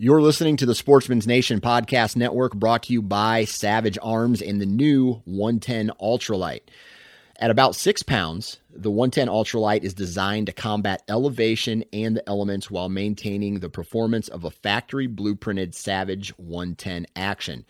You're listening to the Sportsman's Nation Podcast Network brought to you by Savage Arms and the new 110 Ultralight. At about six pounds, the 110 Ultralight is designed to combat elevation and the elements while maintaining the performance of a factory blueprinted Savage 110 action.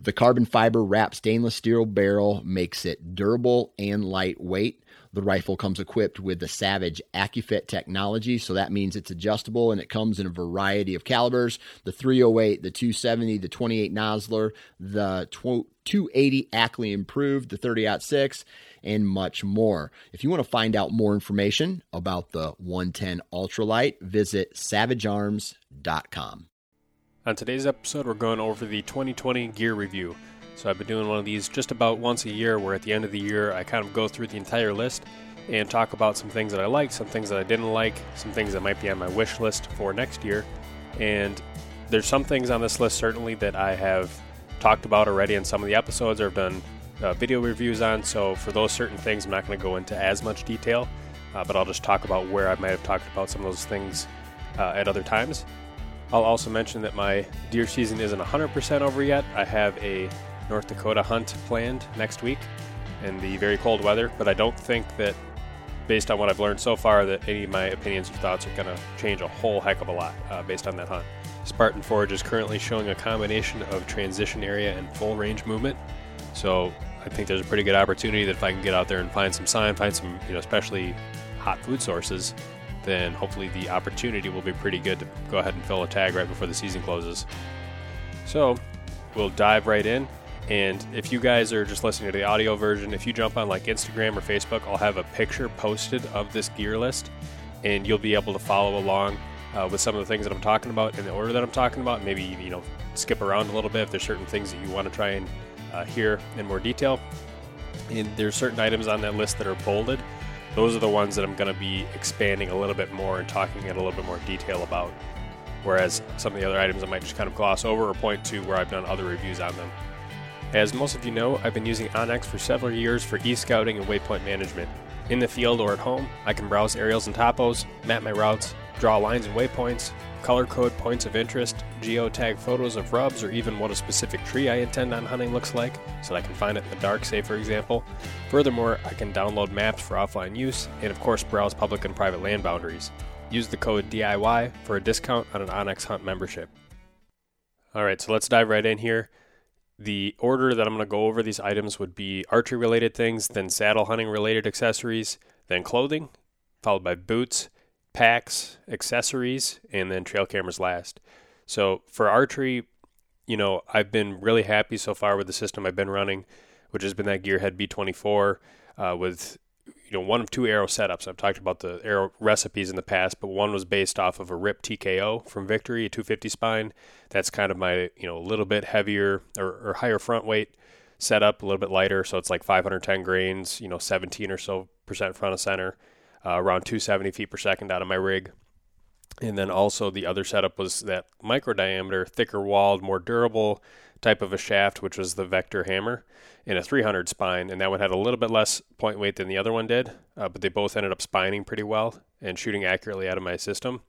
The carbon fiber wrapped stainless steel barrel makes it durable and lightweight. The rifle comes equipped with the Savage AccuFit technology, so that means it's adjustable and it comes in a variety of calibers the 308, the 270, the 28 Nosler, the 280 Ackley Improved, the 30 6, and much more. If you want to find out more information about the 110 Ultralight, visit savagearms.com. On today's episode, we're going over the 2020 gear review. So I've been doing one of these just about once a year, where at the end of the year, I kind of go through the entire list and talk about some things that I like, some things that I didn't like, some things that might be on my wish list for next year. And there's some things on this list certainly that I have talked about already in some of the episodes or have done uh, video reviews on. So for those certain things, I'm not going to go into as much detail, uh, but I'll just talk about where I might have talked about some of those things uh, at other times. I'll also mention that my deer season isn't 100% over yet. I have a North Dakota hunt planned next week in the very cold weather, but I don't think that, based on what I've learned so far, that any of my opinions or thoughts are going to change a whole heck of a lot uh, based on that hunt. Spartan Forge is currently showing a combination of transition area and full range movement, so I think there's a pretty good opportunity that if I can get out there and find some sign, find some, you know, especially hot food sources, then hopefully the opportunity will be pretty good to go ahead and fill a tag right before the season closes. So we'll dive right in. And if you guys are just listening to the audio version, if you jump on like Instagram or Facebook, I'll have a picture posted of this gear list, and you'll be able to follow along uh, with some of the things that I'm talking about in the order that I'm talking about. Maybe you know skip around a little bit if there's certain things that you want to try and uh, hear in more detail. And there's certain items on that list that are bolded. Those are the ones that I'm going to be expanding a little bit more and talking in a little bit more detail about. Whereas some of the other items I might just kind of gloss over or point to where I've done other reviews on them. As most of you know, I've been using onX for several years for e-scouting and waypoint management. In the field or at home, I can browse aerials and topos, map my routes, draw lines and waypoints, color code points of interest, geotag photos of rubs, or even what a specific tree I intend on hunting looks like, so that I can find it in the dark, say for example. Furthermore, I can download maps for offline use, and of course browse public and private land boundaries. Use the code DIY for a discount on an onX Hunt membership. Alright, so let's dive right in here the order that I'm going to go over these items would be archery related things, then saddle hunting related accessories, then clothing, followed by boots, packs, accessories, and then trail cameras last. So for archery, you know, I've been really happy so far with the system I've been running, which has been that Gearhead B24 uh, with you know one of two arrow setups. I've talked about the arrow recipes in the past, but one was based off of a RIP TKO from Victory, a 250 spine. That's kind of my you know a little bit heavier or, or higher front weight setup, a little bit lighter, so it's like 510 grains, you know 17 or so percent front of center, uh, around 270 feet per second out of my rig. And then also the other setup was that micro diameter, thicker walled, more durable type of a shaft, which was the Vector hammer in a 300 spine, and that one had a little bit less point weight than the other one did, uh, but they both ended up spining pretty well and shooting accurately out of my system.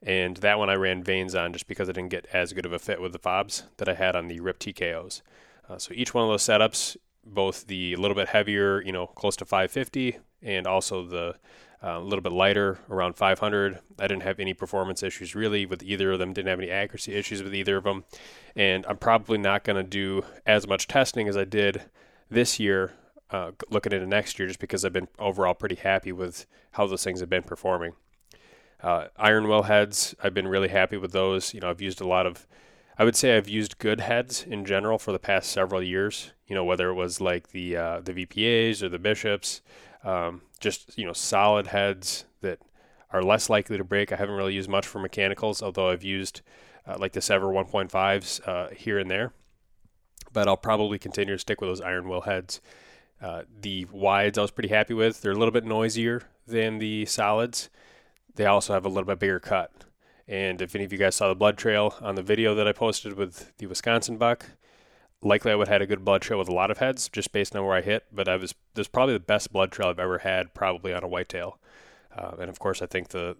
And that one I ran vanes on just because I didn't get as good of a fit with the fobs that I had on the RIP TKOs. Uh, so each one of those setups, both the little bit heavier, you know, close to 550, and also the uh, a little bit lighter, around 500. I didn't have any performance issues really with either of them. Didn't have any accuracy issues with either of them, and I'm probably not going to do as much testing as I did this year. Uh, looking into next year, just because I've been overall pretty happy with how those things have been performing. Uh, Iron Will heads, I've been really happy with those. You know, I've used a lot of, I would say I've used good heads in general for the past several years. You know, whether it was like the uh, the VPAs or the bishops, um, just you know solid heads that are less likely to break. I haven't really used much for mechanicals, although I've used uh, like the Sevr 1.5s uh, here and there. But I'll probably continue to stick with those iron will heads. Uh, the wides I was pretty happy with. They're a little bit noisier than the solids. They also have a little bit bigger cut. And if any of you guys saw the blood trail on the video that I posted with the Wisconsin buck, likely I would have had a good blood trail with a lot of heads just based on where I hit. But I was this probably the best blood trail I've ever had, probably on a whitetail. Uh, and of course, I think the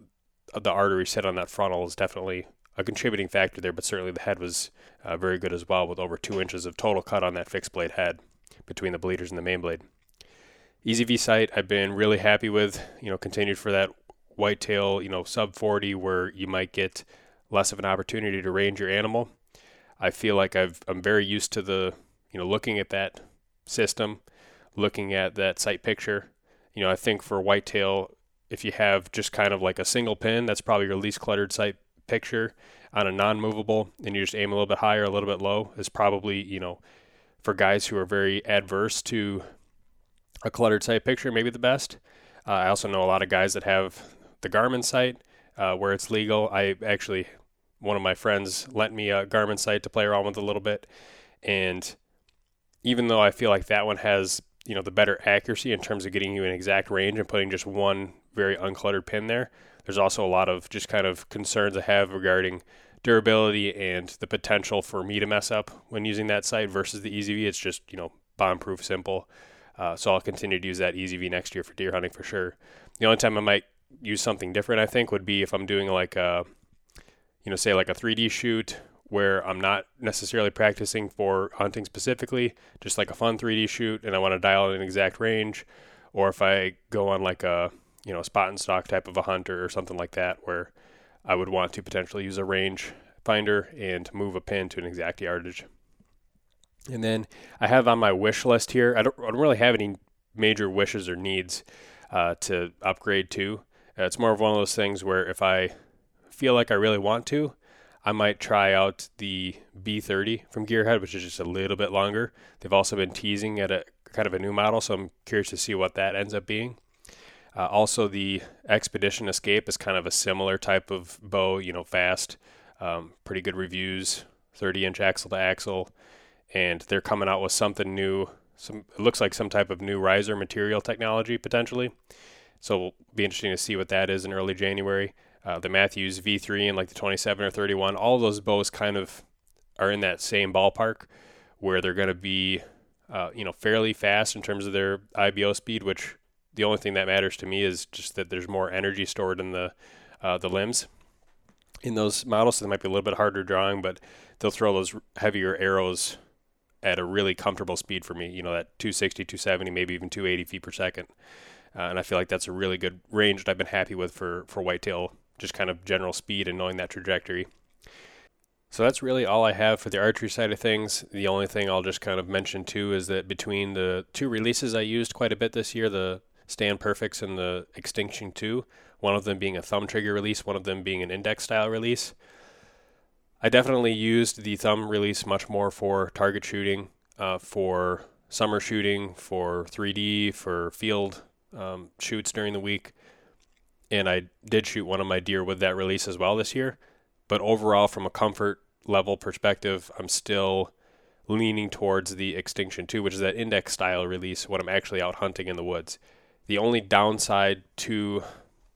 the artery set on that frontal is definitely a contributing factor there, but certainly the head was uh, very good as well, with over two inches of total cut on that fixed blade head between the bleeders and the main blade. EZV sight, I've been really happy with. You know, continued for that whitetail, you know, sub 40 where you might get less of an opportunity to range your animal. I feel like I've I'm very used to the you know looking at that system, looking at that sight picture. You know, I think for whitetail, if you have just kind of like a single pin, that's probably your least cluttered sight picture on a non-movable, and you just aim a little bit higher, a little bit low, is probably you know for guys who are very adverse to a cluttered sight picture, maybe the best. Uh, I also know a lot of guys that have the Garmin sight uh, where it's legal. I actually one of my friends lent me a Garmin sight to play around with a little bit, and even though I feel like that one has you know the better accuracy in terms of getting you an exact range and putting just one very uncluttered pin there, there's also a lot of just kind of concerns I have regarding durability and the potential for me to mess up when using that sight versus the EZV. It's just you know bomb proof, simple. Uh, so I'll continue to use that EZV next year for deer hunting for sure. The only time I might use something different, I think, would be if I'm doing like a you know, say like a 3D shoot where I'm not necessarily practicing for hunting specifically, just like a fun 3D shoot, and I want to dial in an exact range, or if I go on like a you know spot and stock type of a hunter or something like that, where I would want to potentially use a range finder and move a pin to an exact yardage. And then I have on my wish list here. I don't, I don't really have any major wishes or needs uh, to upgrade to. Uh, it's more of one of those things where if I feel like I really want to, I might try out the B30 from Gearhead, which is just a little bit longer. They've also been teasing at a kind of a new model, so I'm curious to see what that ends up being. Uh, also, the Xpedition Xcape is kind of a similar type of bow, you know, fast, um, pretty good reviews, 30 inch axle to axle, and they're coming out with something new. Some it looks like some type of new riser material technology potentially. So it'll be interesting to see what that is in early January uh, the Mathews V3 and like the 27 or 31, all those bows kind of are in that same ballpark where they're going to be, uh, you know, fairly fast in terms of their IBO speed. Which the only thing that matters to me is just that there's more energy stored in the uh, the limbs in those models. So they might be a little bit harder drawing, but they'll throw those heavier arrows at a really comfortable speed for me. You know, that 260, 270, maybe even 280 feet per second. Uh, and I feel like that's a really good range that I've been happy with for for whitetail just kind of general speed and knowing that trajectory. So that's really all I have for the archery side of things. The only thing I'll just kind of mention too is that between the two releases I used quite a bit this year, the Stan PerfeX and the Extinction 2, one of them being a thumb trigger release, one of them being an index style release. I definitely used the thumb release much more for target shooting, uh, for summer shooting, for 3D, for field um, shoots during the week and I did shoot one of my deer with that release as well this year. But overall, from a comfort level perspective, I'm still leaning towards the Extinction 2, which is that index style release when I'm actually out hunting in the woods. The only downside to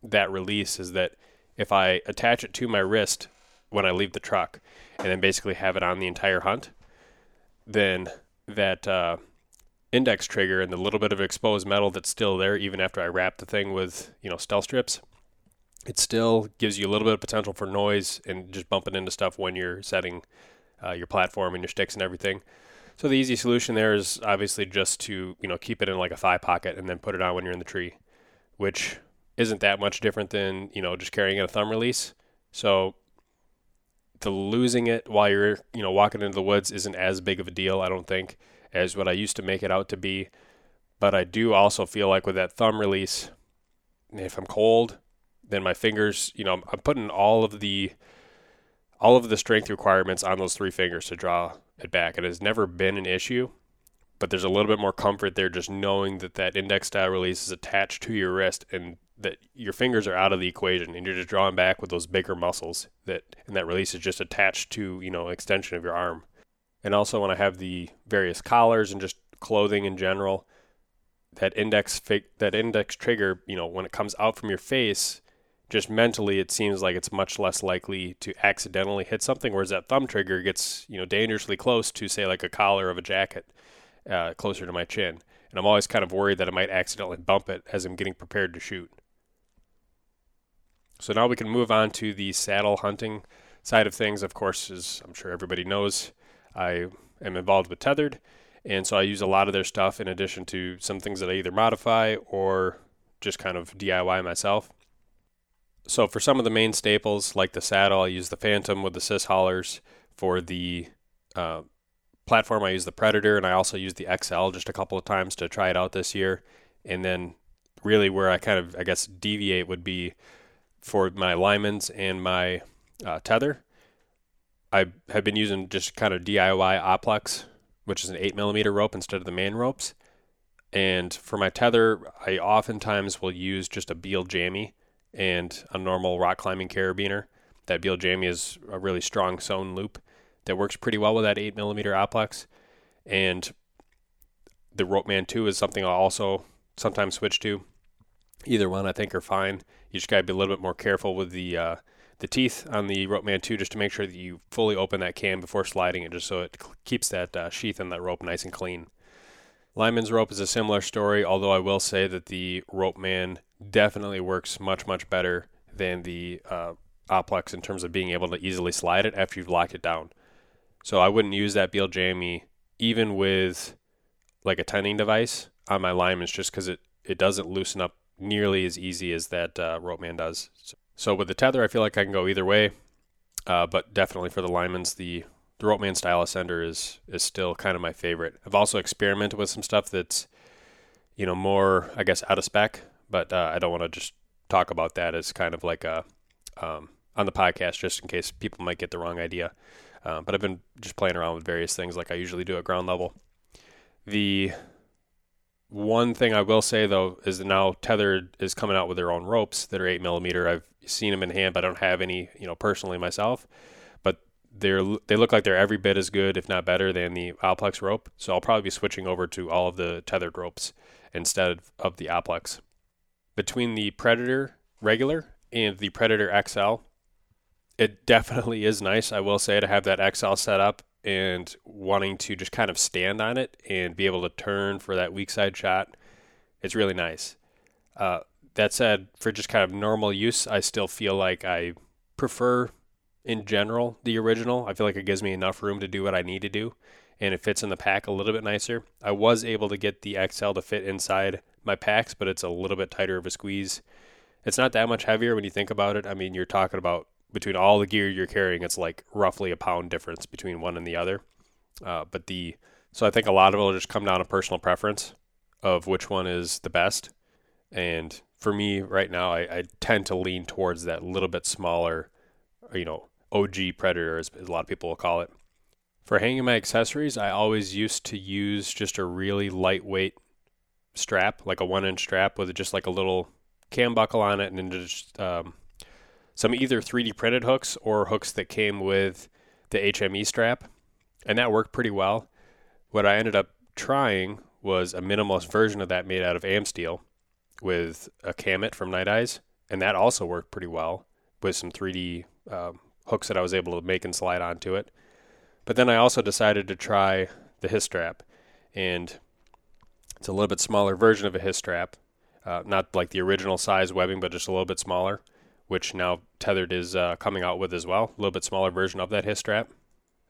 that release is that if I attach it to my wrist when I leave the truck and then basically have it on the entire hunt, then that uh, index trigger and the little bit of exposed metal that's still there, even after I wrap the thing with, you know, stealth strips, it still gives you a little bit of potential for noise and just bumping into stuff when you're setting uh, your platform and your sticks and everything. So the easy solution there is obviously just to, you know, keep it in like a thigh pocket and then put it on when you're in the tree, which isn't that much different than, you know, just carrying a thumb release. So the losing it while you're, you know, walking into the woods isn't as big of a deal, I don't think as what I used to make it out to be. But I do also feel like with that thumb release, if I'm cold, then my fingers, you know, I'm putting all of the all of the strength requirements on those three fingers to draw it back. It has never been an issue, but there's a little bit more comfort there just knowing that that index style release is attached to your wrist and that your fingers are out of the equation and you're just drawing back with those bigger muscles that and that release is just attached to, you know, extension of your arm and also when I have the various collars and just clothing in general, that index that index trigger, you know, when it comes out from your face, just mentally it seems like it's much less likely to accidentally hit something, whereas that thumb trigger gets you know dangerously close to say like a collar of a jacket, uh, closer to my chin, and I'm always kind of worried that I might accidentally bump it as I'm getting prepared to shoot. So now we can move on to the saddle hunting side of things, of course, as I'm sure everybody knows, I am involved with Tethrd, and so I use a lot of their stuff in addition to some things that I either modify or just kind of DIY myself. So for some of the main staples, like the saddle, I use the Phantom with the Sis haulers. For the uh, platform, I use the Predator, and I also use the XL just a couple of times to try it out this year. And then really where I kind of, I guess, deviate would be for my Lymans and my uh, tether. I have been using just kind of DIY Oplex, which is an 8 millimeter rope instead of the main ropes. And for my tether, I oftentimes will use just a Beal jammy and a normal rock climbing carabiner. That Beal jammy is a really strong sewn loop that works pretty well with that 8 millimeter Oplex. And the Ropeman 2 is something I'll also sometimes switch to. Either one I think are fine. You just gotta be a little bit more careful with the uh, the teeth on the Ropeman 2, just to make sure that you fully open that cam before sliding it, just so it keeps that uh, sheath in that rope nice and clean. Lyman's rope is a similar story, although I will say that the Ropeman definitely works much, much better than the uh, Oplex in terms of being able to easily slide it after you've locked it down. So I wouldn't use that Beal jammy even with like a tightening device on my Lyman's just because it, it doesn't loosen up nearly as easy as that uh, Ropeman does. So so with the tether, I feel like I can go either way, uh, but definitely for the Lymans, the the rope man style ascender is is still kind of my favorite. I've also experimented with some stuff that's you know more I guess out of spec, but uh, I don't want to just talk about that as kind of like a um, on the podcast just in case people might get the wrong idea. Uh, but I've been just playing around with various things like I usually do at ground level. The one thing I will say though is that now Tethrd is coming out with their own ropes that are eight millimeter. I've seen them in hand, but I don't have any, you know, personally myself. But they're they look like they're every bit as good, if not better, than the Oplex rope. So I'll probably be switching over to all of the Tethrd ropes instead of the Oplex. Between the Predator regular and the Predator XL, it definitely is nice. I will say to have that XL set up and wanting to just kind of stand on it and be able to turn for that weak side shot, it's really nice. Uh, that said, for just kind of normal use, I still feel like I prefer, in general, the original. I feel like it gives me enough room to do what I need to do, and it fits in the pack a little bit nicer. I was able to get the XL to fit inside my packs, but it's a little bit tighter of a squeeze. It's not that much heavier when you think about it. I mean, you're talking about between all the gear you're carrying, it's like roughly a pound difference between one and the other. Uh, but the so I think a lot of it will just come down to personal preference of which one is the best. And for me right now, I, I tend to lean towards that little bit smaller, you know, OG Predator, as a lot of people will call it. For hanging my accessories, I always used to use just a really lightweight strap, like a one inch strap with just like a little cam buckle on it and then just um, some either 3D printed hooks or hooks that came with the HME strap, and that worked pretty well. What I ended up trying was a minimalist version of that made out of AmSteel with a Kamut from Nite Ize, and that also worked pretty well with some 3D um, hooks that I was able to make and slide onto it. But then I also decided to try the Hiss strap, and it's a little bit smaller version of a Hiss strap, uh, not like the original size webbing, but just a little bit smaller which now Tethrd is uh, coming out with as well, a little bit smaller version of that Hiss strap.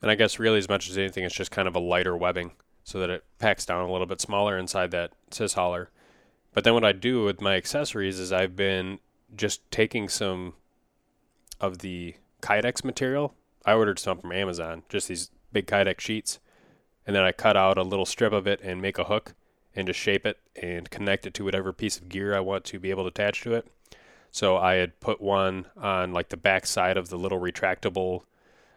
And I guess really as much as anything, it's just kind of a lighter webbing so that it packs down a little bit smaller inside that Sis hauler. But then what I do with my accessories is I've been just taking some of the Kydex material. I ordered some from Amazon, just these big Kydex sheets. And then I cut out a little strip of it and make a hook and just shape it and connect it to whatever piece of gear I want to be able to attach to it. So I had put one on like the back side of the little retractable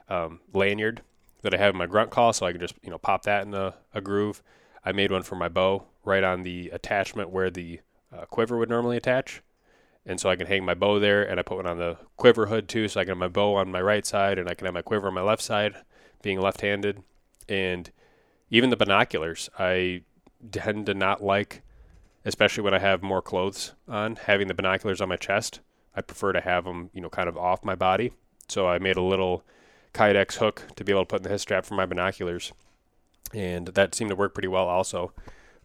um, lanyard that I have in my grunt call, so I can just you know pop that in a, a groove. I made one for my bow right on the attachment where the uh, quiver would normally attach, and so I can hang my bow there. And I put one on the quiver hood too, so I can have my bow on my right side and I can have my quiver on my left side, being left-handed. And even the binoculars, I tend to not like especially when I have more clothes on. Having the binoculars on my chest, I prefer to have them, you know, kind of off my body. So I made a little Kydex hook to be able to put in the Hiss strap for my binoculars, and that seemed to work pretty well. Also,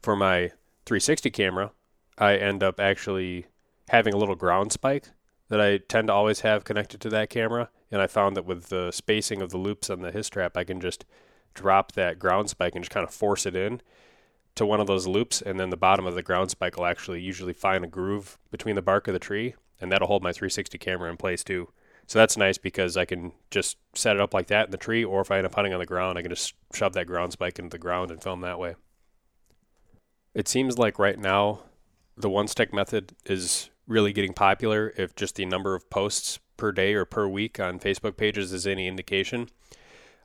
for my 360 camera, I end up actually having a little ground spike that I tend to always have connected to that camera. And I found that with the spacing of the loops on the Hisstrap, I can just drop that ground spike and just kind of force it in to one of those loops. And then the bottom of the ground spike will actually usually find a groove between the bark of the tree. And that'll hold my 360 camera in place too. So that's nice because I can just set it up like that in the tree, or if I end up hunting on the ground, I can just shove that ground spike into the ground and film that way. It seems like right now the one stick method is really getting popular if just the number of posts per day or per week on Facebook pages is any indication.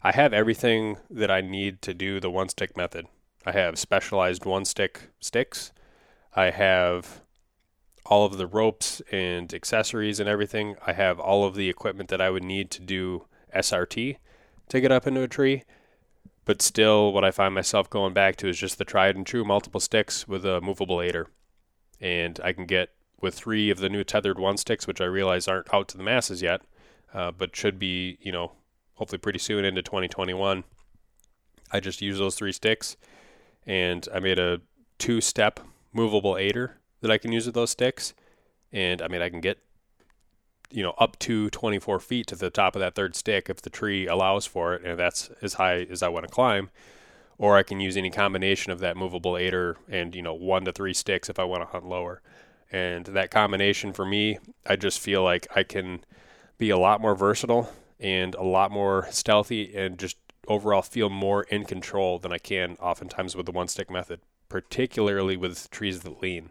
I have everything that I need to do the one stick method. I have specialized one stick sticks. I have all of the ropes and accessories and everything. I have all of the equipment that I would need to do SRT to get up into a tree. But still, what I find myself going back to is just the tried and true multiple sticks with a movable aider. And I can get with three of the new Tethrd one sticks, which I realize aren't out to the masses yet, uh, but should be, you know, hopefully pretty soon into 2021. I just use those three sticks and I made a two step movable aider that I can use with those sticks. And I mean, I can get, you know, up to 24 feet to the top of that third stick if the tree allows for it, and that's as high as I want to climb. Or I can use any combination of that movable aider and, you know, one to three sticks if I want to hunt lower. And that combination for me, I just feel like I can be a lot more versatile and a lot more stealthy and just overall feel more in control than I can oftentimes with the one stick method, particularly with trees that lean.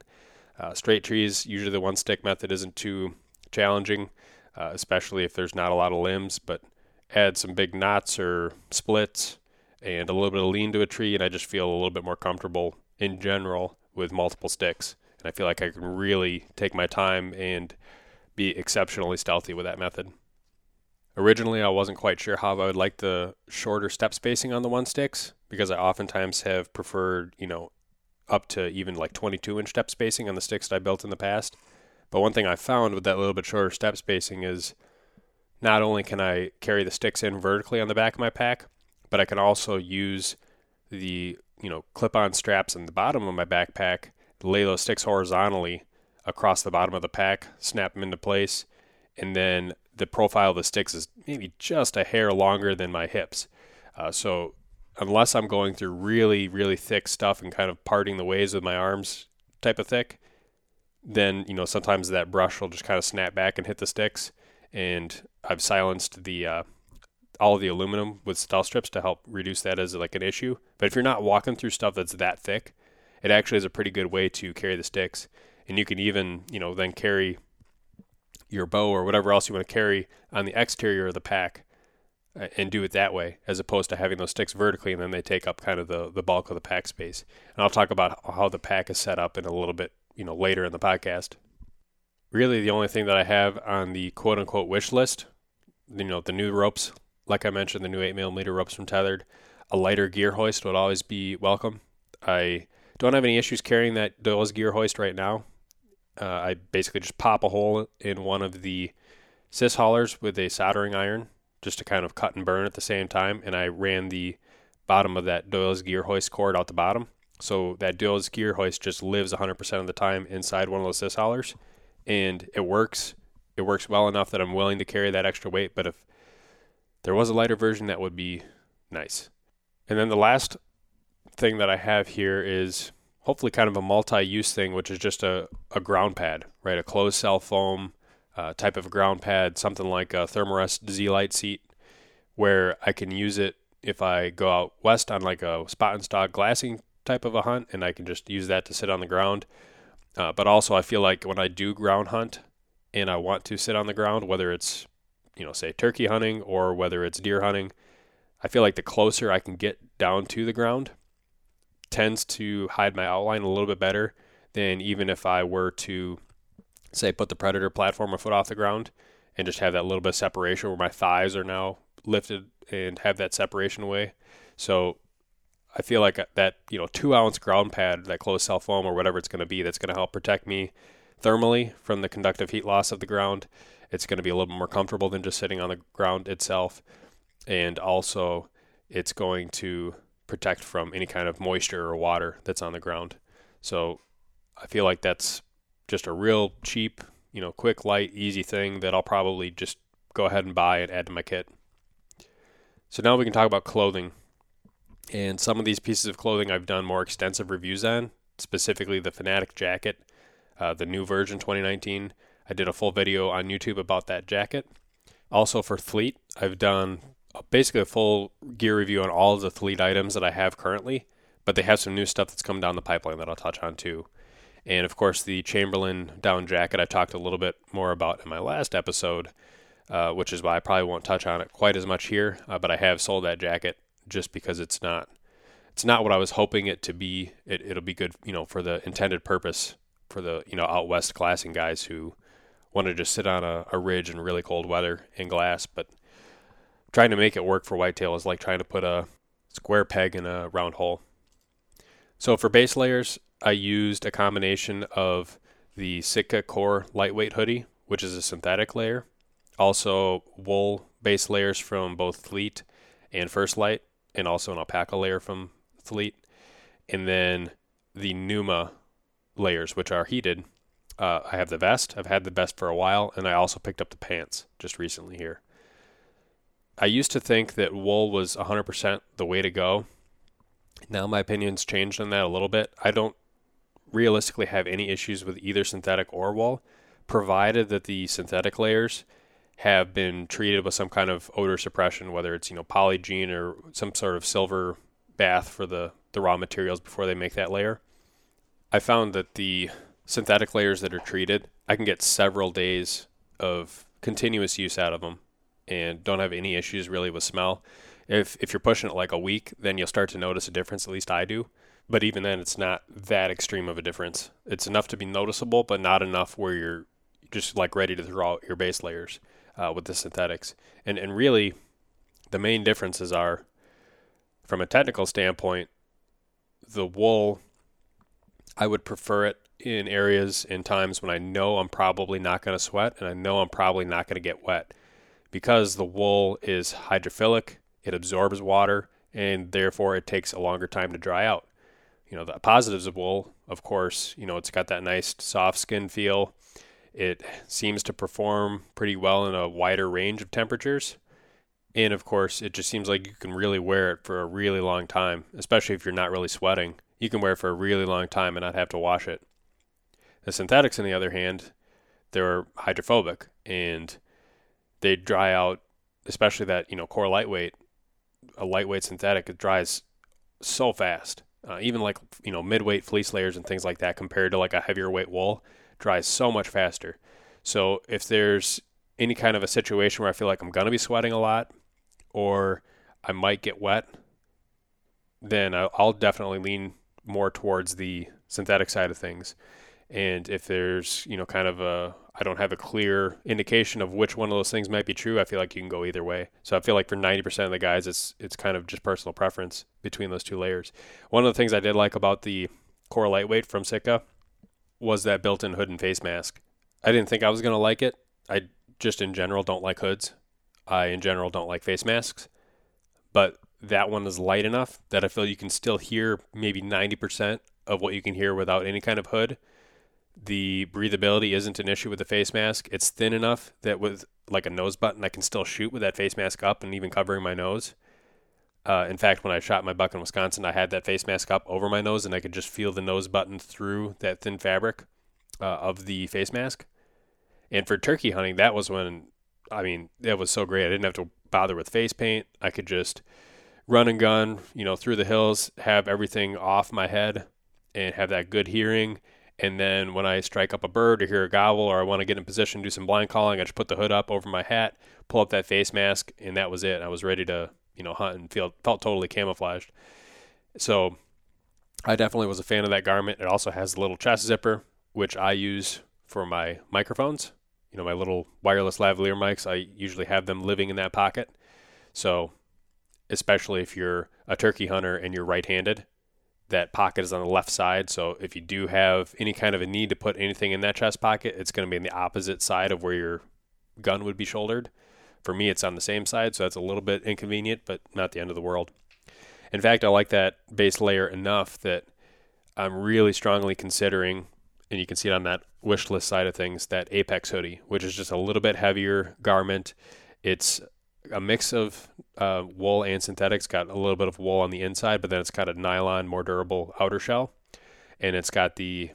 Uh, straight trees, usually the one stick method isn't too challenging, uh, especially if there's not a lot of limbs, but add some big knots or splits and a little bit of lean to a tree, and I just feel a little bit more comfortable in general with multiple sticks. And I feel like I can really take my time and be exceptionally stealthy with that method. Originally, I wasn't quite sure how I would like the shorter step spacing on the one sticks because I oftentimes have preferred, you know, up to even like 22 inch step spacing on the sticks that I built in the past. But one thing I found with that little bit shorter step spacing is not only can I carry the sticks in vertically on the back of my pack, but I can also use the you know clip-on straps in the bottom of my backpack, lay those sticks horizontally across the bottom of the pack, snap them into place, and then the profile of the sticks is maybe just a hair longer than my hips. Uh, so unless I'm going through really, really thick stuff and kind of parting the ways with my arms type of thick, then, you know, sometimes that brush will just kind of snap back and hit the sticks. And I've silenced the, uh, all the aluminum with stealth strips to help reduce that as like an issue. But if you're not walking through stuff that's that thick, it actually is a pretty good way to carry the sticks. And you can even, you know, then carry your bow or whatever else you want to carry on the exterior of the pack and do it that way as opposed to having those sticks vertically and then they take up kind of the, the bulk of the pack space. And I'll talk about how the pack is set up in a little bit, you know, later in the podcast. Really the only thing that I have on the quote unquote wish list, you know, the new ropes, like I mentioned, the new 8 millimeter ropes from Tethrd, a lighter gear hoist would always be welcome. I don't have any issues carrying that Doyle's gear hoist right now. Uh, I basically just pop a hole in one of the sys haulers with a soldering iron just to kind of cut and burn at the same time. And I ran the bottom of that Doyle's gear hoist cord out the bottom. So that Doyle's gear hoist just lives 100% of the time inside one of those sys haulers. And it works. It works well enough that I'm willing to carry that extra weight. But if there was a lighter version, that would be nice. And then the last thing that I have here is hopefully kind of a multi-use thing, which is just a, a ground pad, right? A closed cell foam uh, type of ground pad, something like a Thermarest Z-Lite seat, where I can use it if I go out west on like a spot and stock glassing type of a hunt, and I can just use that to sit on the ground. Uh, but also, I feel like when I do ground hunt and I want to sit on the ground, whether it's you know say turkey hunting or whether it's deer hunting, I feel like the closer I can get down to the ground tends to hide my outline a little bit better than even if I were to say put the predator platform a foot off the ground and just have that little bit of separation where my thighs are now lifted and have that separation away. So I feel like that, you know, two ounce ground pad, that closed cell foam or whatever it's going to be, that's going to help protect me thermally from the conductive heat loss of the ground. It's going to be a little bit more comfortable than just sitting on the ground itself. And also, it's going to protect from any kind of moisture or water that's on the ground. So I feel like that's just a real cheap, you know, quick, light, easy thing that I'll probably just go ahead and buy and add to my kit. So now we can talk about clothing. And some of these pieces of clothing I've done more extensive reviews on, specifically the Fanatic jacket, uh, the new version 2019. I did a full video on YouTube about that jacket. Also for Fleet, I've done basically a full gear review on all of the Fleet items that I have currently, but they have some new stuff that's come down the pipeline that I'll touch on too. And of course, the Chamberlain down jacket I talked a little bit more about in my last episode, uh, which is why I probably won't touch on it quite as much here. Uh, but I have sold that jacket just because it's not it's not what I was hoping it to be. It, it'll be good, you know, for the intended purpose for the you know out west classing guys who want to just sit on a, a ridge in really cold weather in glass. But trying to make it work for whitetail is like trying to put a square peg in a round hole. So for base layers, I used a combination of the Sitka Core lightweight hoodie, which is a synthetic layer, also wool base layers from both Fleet and First Lite, and also an alpaca layer from Fleet, and then the Numa layers, which are heated. Uh, I have the vest. I've had the vest for a while, and I also picked up the pants just recently here. I used to think that wool was 100% the way to go. Now my opinion's changed on that a little bit. I don't realistically have any issues with either synthetic or wool, provided that the synthetic layers have been treated with some kind of odor suppression, whether it's you know Polygiene or some sort of silver bath for the the raw materials before they make that layer. I found that the synthetic layers that are treated, I can get several days of continuous use out of them and don't have any issues really with smell. If if you're pushing it like a week, then you'll start to notice a difference. At least I do. But even then, it's not that extreme of a difference. It's enough to be noticeable, but not enough where you're just like ready to throw out your base layers uh, with the synthetics. And and really, the main differences are, from a technical standpoint, the wool. I would prefer it in areas and times when I know I'm probably not going to sweat and I know I'm probably not going to get wet because the wool is hydrophilic, it absorbs water, and therefore it takes a longer time to dry out. You know, the positives of wool, of course, you know, it's got that nice soft skin feel. It seems to perform pretty well in a wider range of temperatures. And of course, it just seems like you can really wear it for a really long time, especially if you're not really sweating. You can wear it for a really long time and not have to wash it. The synthetics, on the other hand, they're hydrophobic and they dry out, especially that you know core lightweight, a lightweight synthetic, it dries so fast. Uh, even like you know midweight fleece layers and things like that, compared to like a heavier weight wool, dries so much faster. So if there's any kind of a situation where I feel like I'm gonna be sweating a lot, or I might get wet, then I'll definitely lean more towards the synthetic side of things. And if there's you know kind of a I don't have a clear indication of which one of those things might be true. I feel like you can go either way. So I feel like for 90% of the guys, it's it's kind of just personal preference between those two layers. One of the things I did like about the Core Lightweight from Sitka was that built-in hood and face mask. I didn't think I was going to like it. I just in general don't like hoods. I in general don't like face masks. But that one is light enough that I feel you can still hear maybe 90% of what you can hear without any kind of hood the breathability isn't an issue with the face mask. It's thin enough that with like a nose button, I can still shoot with that face mask up and even covering my nose. Uh, in fact, when I shot my buck in Wisconsin, I had that face mask up over my nose, and I could just feel the nose button through that thin fabric uh, of the face mask. And for turkey hunting, that was when, I mean, that was so great. I didn't have to bother with face paint. I could just run and gun, you know, through the hills, have everything off my head, and have that good hearing and then when I strike up a bird or hear a gobble or I want to get in position do some blind calling, I just put the hood up over my hat, pull up that face mask, and that was it. I was ready to, you know, hunt and feel felt totally camouflaged. So I definitely was a fan of that garment. It also has a little chest zipper, which I use for my microphones. You know, my little wireless lavalier mics, I usually have them living in that pocket. So, especially if you're a turkey hunter and you're right handed, that pocket is on the left side. So if you do have any kind of a need to put anything in that chest pocket, it's going to be on the opposite side of where your gun would be shouldered. For me, it's on the same side, so that's a little bit inconvenient, but not the end of the world. In fact, I like that base layer enough that I'm really strongly considering and you can see it on that wish list side of things, that Apex hoodie, which is just a little bit heavier garment. It's a mix of uh, wool and synthetics. Got a little bit of wool on the inside, but then it's got a nylon, more durable outer shell, and it's got the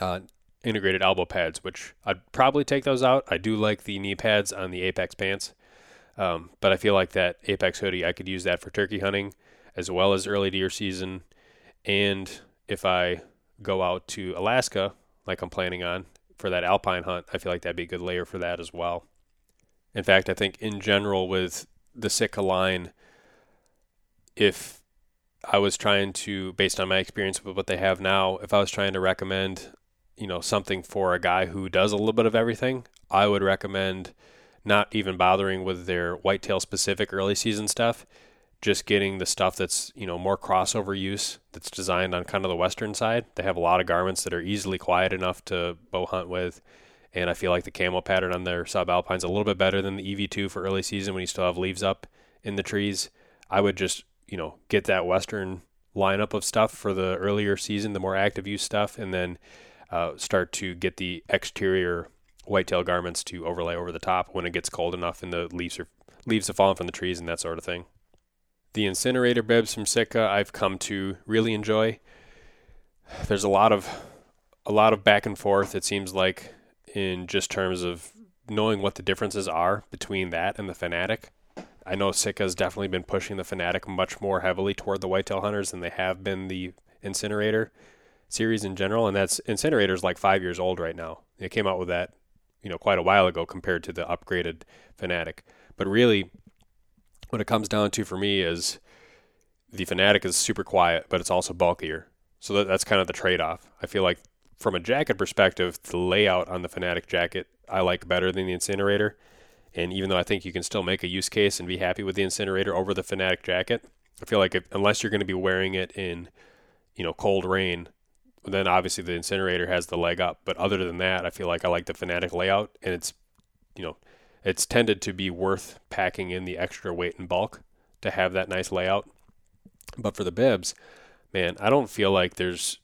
uh, integrated elbow pads, which I'd probably take those out. I do like the knee pads on the Apex pants, um, but I feel like that Apex hoodie, I could use that for turkey hunting as well as early deer season. And if I go out to Alaska, like I'm planning on for that alpine hunt, I feel like that'd be a good layer for that as well. In fact, I think in general with the Sitka line, if I was trying to, based on my experience with what they have now, if I was trying to recommend, you know, something for a guy who does a little bit of everything, I would recommend not even bothering with their whitetail specific early season stuff, just getting the stuff that's, you know, more crossover use that's designed on kind of the western side. They have a lot of garments that are easily quiet enough to bow hunt with and I feel like the camo pattern on their subalpine's a little bit better than the EV2 for early season when you still have leaves up in the trees. I would just, you know, get that Western lineup of stuff for the earlier season, the more active use stuff, and then uh, start to get the exterior whitetail garments to overlay over the top when it gets cold enough and the leaves are leaves have fallen from the trees and that sort of thing. The incinerator bibs from Sitka I've come to really enjoy. There's a lot of a lot of back and forth. It seems like in just terms of knowing what the differences are between that and the Fanatic. I know Sitka has definitely been pushing the Fanatic much more heavily toward the whitetail hunters than they have been the Incinerator series in general, and that's Incinerator's like five years old right now. They came out with that, you know, quite a while ago compared to the upgraded Fanatic. But really, what it comes down to for me is the Fanatic is super quiet, but it's also bulkier. So that, that's kind of the trade-off. I feel like from a jacket perspective, the layout on the Fanatic jacket I like better than the Incinerator. And even though I think you can still make a use case and be happy with the Incinerator over the Fanatic jacket, I feel like if, unless you're going to be wearing it in, you know, cold rain, then obviously the Incinerator has the leg up. But other than that, I feel like I like the Fanatic layout, and it's, you know, it's tended to be worth packing in the extra weight and bulk to have that nice layout. But for the bibs, man, I don't feel like there's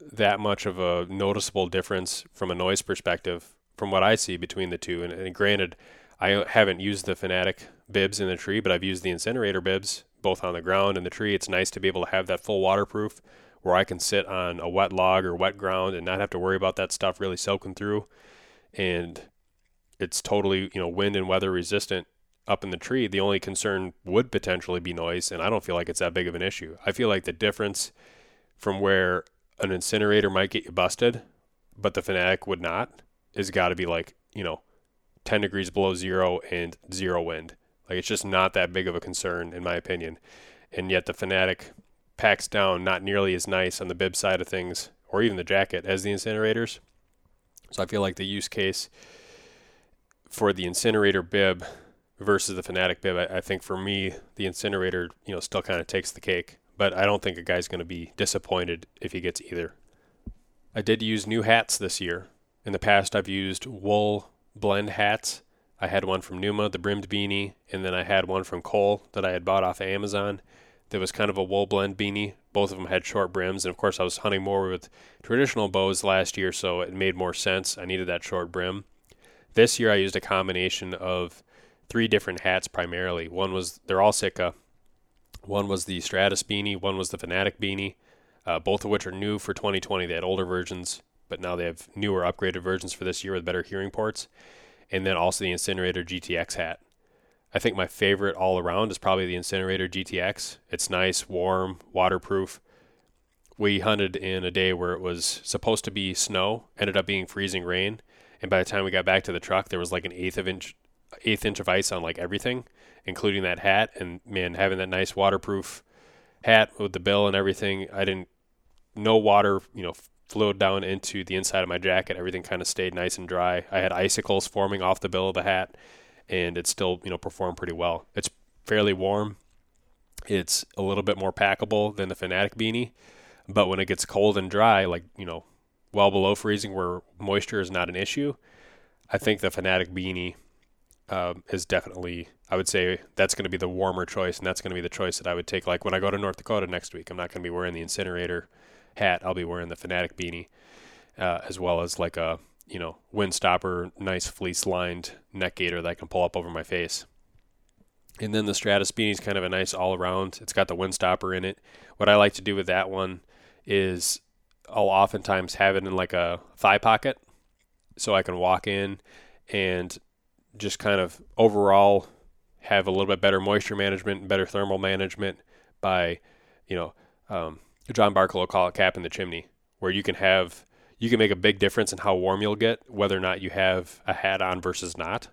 that much of a noticeable difference from a noise perspective from what I see between the two. And, and, granted, I haven't used the Fanatic bibs in the tree, but I've used the incinerator bibs both on the ground and the tree. It's nice to be able to have that full waterproof where I can sit on a wet log or wet ground and not have to worry about that stuff really soaking through. And it's totally, you know, wind and weather resistant up in the tree. The only concern would potentially be noise, and I don't feel like it's that big of an issue. I feel like the difference from where an incinerator might get you busted, but the Fanatic would not, is got to be like, you know, 10 degrees below zero and zero wind. Like it's just not that big of a concern, in my opinion. And yet the Fanatic packs down not nearly as nice on the bib side of things, or even the jacket, as the incinerators. So I feel like the use case for the incinerator bib versus the Fanatic bib, I, I think for me, the incinerator, you know, still kind of takes the cake but I don't think a guy's going to be disappointed if he gets either. I did use new hats this year. In the past, I've used wool blend hats. I had one from Numa, the brimmed beanie, and then I had one from Cole that I had bought off of Amazon. That was kind of a wool blend beanie. Both of them had short brims, and of course, I was hunting more with traditional bows last year, so it made more sense. I needed that short brim. This year, I used a combination of three different hats primarily. One was they're all Sitka, one was the Stratus beanie, one was the Fanatic beanie, uh, both of which are new for 2020. They had older versions, but now they have newer, upgraded versions for this year with better hearing ports. And then also the Incinerator GTX hat. I think my favorite all around is probably the Incinerator GTX. It's nice, warm, waterproof. We hunted in a day where it was supposed to be snow, ended up being freezing rain, and by the time we got back to the truck, there was like an eighth of inch, eighth inch of ice on like everything including that hat. And man, having that nice waterproof hat with the bill and everything, I didn't, no water, you know, flowed down into the inside of my jacket. Everything kind of stayed nice and dry. I had icicles forming off the bill of the hat, and it still, you know, performed pretty well. It's fairly warm. It's a little bit more packable than the Fanatic beanie, but when it gets cold and dry, like you know, well below freezing, where moisture is not an issue, I think the Fanatic beanie um, is definitely I would say that's going to be the warmer choice, and that's going to be the choice that I would take. Like when I go to North Dakota next week, I'm not going to be wearing the incinerator hat. I'll be wearing the Fanatic beanie. uh, as well as like a you know windstopper, nice fleece lined neck gaiter that I can pull up over my face. And then the Stratus Beanie is kind of a nice all around. It's got the windstopper in it. What I like to do with that one is I'll oftentimes have it in like a thigh pocket so I can walk in and just kind of overall have a little bit better moisture management and better thermal management by, you know, um, John Barklow will call it cap in the chimney, where you can have you can make a big difference in how warm you'll get, whether or not you have a hat on versus not.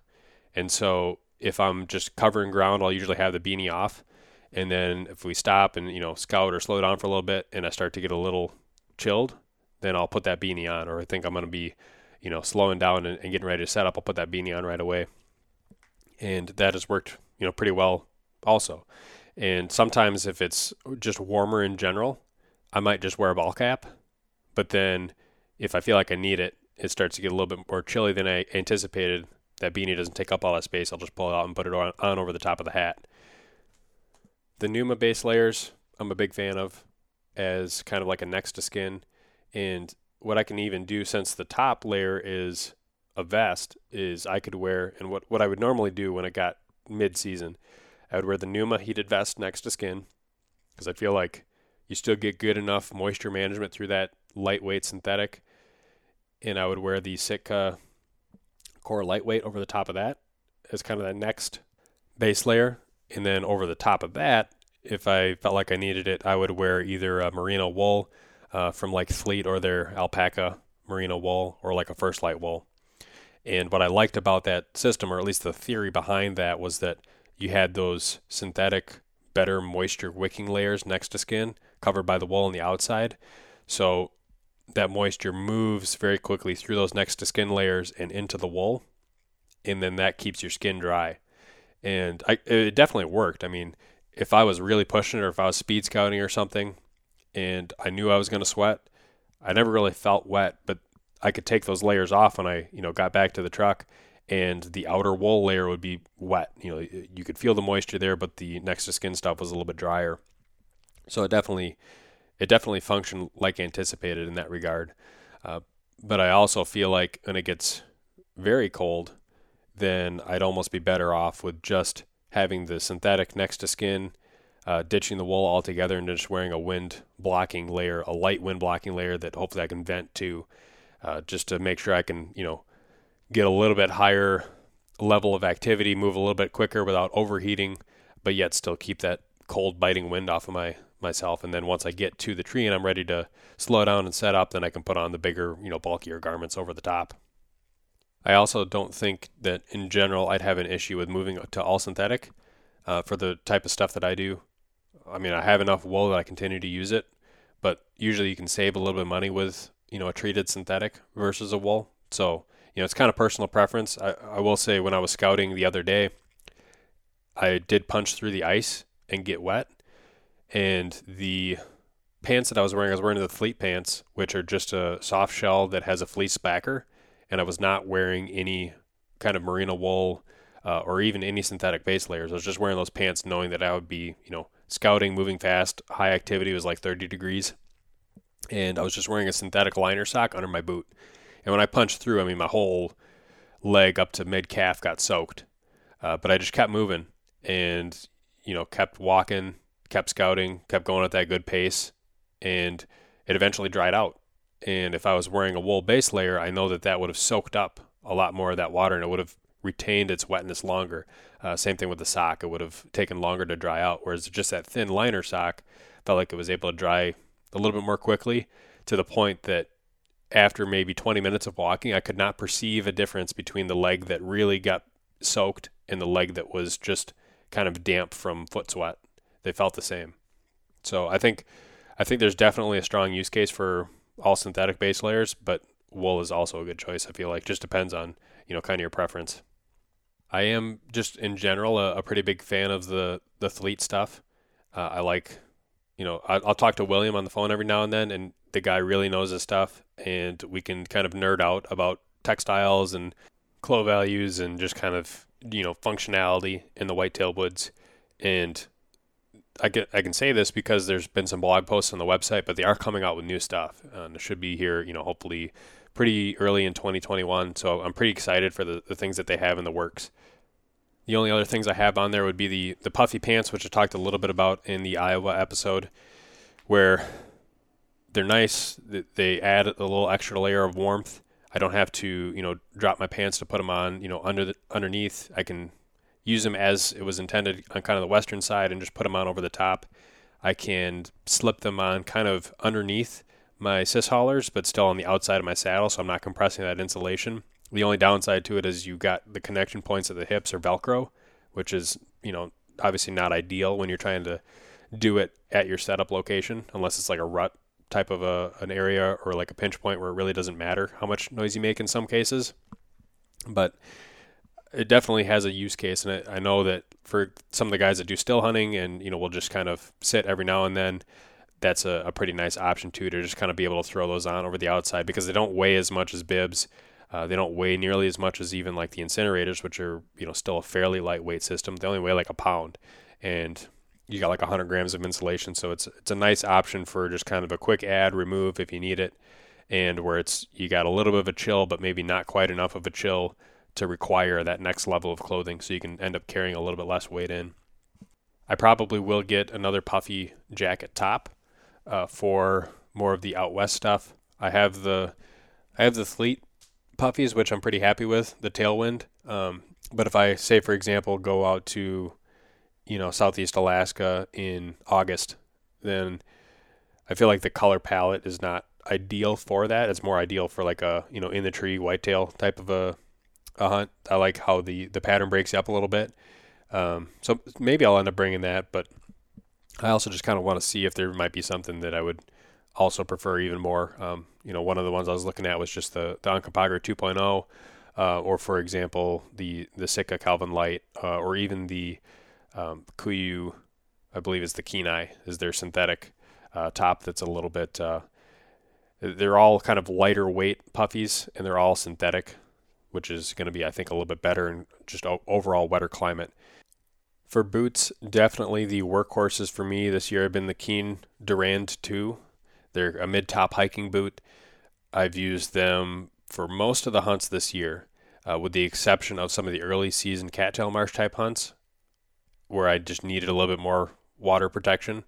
And so if I'm just covering ground, I'll usually have the beanie off. And then if we stop and, you know, scout or slow down for a little bit and I start to get a little chilled, then I'll put that beanie on. Or I think I'm going to be, you know, slowing down and, and getting ready to set up, I'll put that beanie on right away. And that has worked, you know, pretty well also. And sometimes if it's just warmer in general, I might just wear a ball cap. But then if I feel like I need it, it starts to get a little bit more chilly than I anticipated. That beanie doesn't take up all that space. I'll just pull it out and put it on, on over the top of the hat. The Numa base layers, I'm a big fan of as kind of like a next to skin. And what I can even do since the top layer is a vest is I could wear, and what, what I would normally do when it got mid season, I would wear the Numa heated vest next to skin because I feel like you still get good enough moisture management through that lightweight synthetic. And I would wear the Sitka Core lightweight over the top of that as kind of that next base layer. And then over the top of that, if I felt like I needed it, I would wear either a merino wool uh, from like Fleet or their alpaca merino wool or like a First Lite wool. And what I liked about that system, or at least the theory behind that, was that you had those synthetic, better moisture wicking layers next to skin covered by the wool on the outside. So that moisture moves very quickly through those next to skin layers and into the wool. And then that keeps your skin dry. And I, it definitely worked. I mean, if I was really pushing it or if I was speed scouting or something and I knew I was going to sweat, I never really felt wet, but I could take those layers off when I, you know, got back to the truck and the outer wool layer would be wet. You know, you could feel the moisture there, but the next to skin stuff was a little bit drier. So it definitely it definitely functioned like anticipated in that regard. Uh, but I also feel like when it gets very cold, then I'd almost be better off with just having the synthetic next to skin, uh, ditching the wool altogether, and just wearing a wind blocking layer, a light wind blocking layer that hopefully I can vent to, uh, just to make sure I can, you know, get a little bit higher level of activity, move a little bit quicker without overheating, but yet still keep that cold biting wind off of my myself. And then once I get to the tree and I'm ready to slow down and set up, then I can put on the bigger, you know, bulkier garments over the top. I also don't think that in general I'd have an issue with moving to all synthetic uh, for the type of stuff that I do. I mean, I have enough wool that I continue to use it, but usually you can save a little bit of money with, you know, a treated synthetic versus a wool. So, you know, it's kind of personal preference. I, I will say when I was scouting the other day, I did punch through the ice and get wet and the pants that I was wearing, I was wearing the Fleet pants, which are just a soft shell that has a fleece backer, and I was not wearing any kind of merino wool uh, or even any synthetic base layers. I was just wearing those pants, knowing that I would be, you know, scouting, moving fast. High activity was like 30 degrees, and I was just wearing a synthetic liner sock under my boot. And when I punched through, I mean, my whole leg up to mid calf got soaked, uh, but I just kept moving and you know kept walking kept scouting, kept going at that good pace, and it eventually dried out. And if I was wearing a wool base layer, I know that that would have soaked up a lot more of that water and it would have retained its wetness longer. Uh, same thing with the sock; it would have taken longer to dry out. Whereas just that thin liner sock felt like it was able to dry a little bit more quickly, to the point that after maybe 20 minutes of walking, I could not perceive a difference between the leg that really got soaked and the leg that was just kind of damp from foot sweat they felt the same. So I think I think there's definitely a strong use case for all synthetic base layers, but wool is also a good choice. I feel like just depends on you know kind of your preference. I am just in general a, a pretty big fan of the the Fleet stuff. Uh, I like, you know, I, I'll talk to William on the phone every now and then, and the guy really knows his stuff, and we can kind of nerd out about textiles and clo values and just kind of you know functionality in the whitetail woods. And I can I can say this because there's been some blog posts on the website, but they are coming out with new stuff, and it should be here. You know, hopefully pretty early in 2021. So I'm pretty excited for the, the things that they have in the works. The only other things I have on there would be the the puffy pants, which I talked a little bit about in the Iowa episode, where they're nice. They add a little extra layer of warmth. I don't have to, you know, drop my pants to put them on, you know, under the underneath. I can use them as it was intended on kind of the western side and just put them on over the top. I can slip them on kind of underneath my cis haulers, but still on the outside of my saddle, so I'm not compressing that insulation. The only downside to it is you got the connection points at the hips are Velcro, which is, you know, obviously not ideal when you're trying to do it at your setup location, unless it's like a rut type of a, an area or like a pinch point where it really doesn't matter how much noise you make in some cases. But it definitely has a use case, and I know that for some of the guys that do still hunting and you know we'll just kind of sit every now and then, that's a, a pretty nice option too to just kind of be able to throw those on over the outside because they don't weigh as much as bibs. Uh, they don't weigh nearly as much as even like the incinerators, which are you know still a fairly lightweight system. They only weigh like a pound, and you got like 100 grams of insulation, so it's it's a nice option for just kind of a quick add remove if you need it, and where it's you got a little bit of a chill, but maybe not quite enough of a chill to require that next level of clothing, so you can end up carrying a little bit less weight in. I probably will get another puffy jacket top uh, for more of the out west stuff. I have the I have the Fleet puffies, which I'm pretty happy with the tailwind. Um, but if I say, for example, go out to you know southeast Alaska in August, then I feel like the color palette is not ideal for that. It's more ideal for like a you know in the tree whitetail type of a, a hunt. I like how the the pattern breaks up a little bit. Um, so maybe I'll end up bringing that, but I also just kind of want to see if there might be something that I would also prefer even more. Um, you know, one of the ones I was looking at was just the the Uncompahgre 2.0, uh, or for example the the Sitka Kelvin Lite, uh, or even the um, KUIU, I believe is the Kenai is their synthetic uh, top that's a little bit. Uh, they're all kind of lighter weight puffies, and they're all synthetic, which is going to be I think a little bit better in just overall wetter climate. For boots, definitely the workhorses for me this year have been the Keen Durand 2. They're a mid top hiking boot. I've used them for most of the hunts this year, uh, with the exception of some of the early season cattail marsh type hunts, where I just needed a little bit more water protection.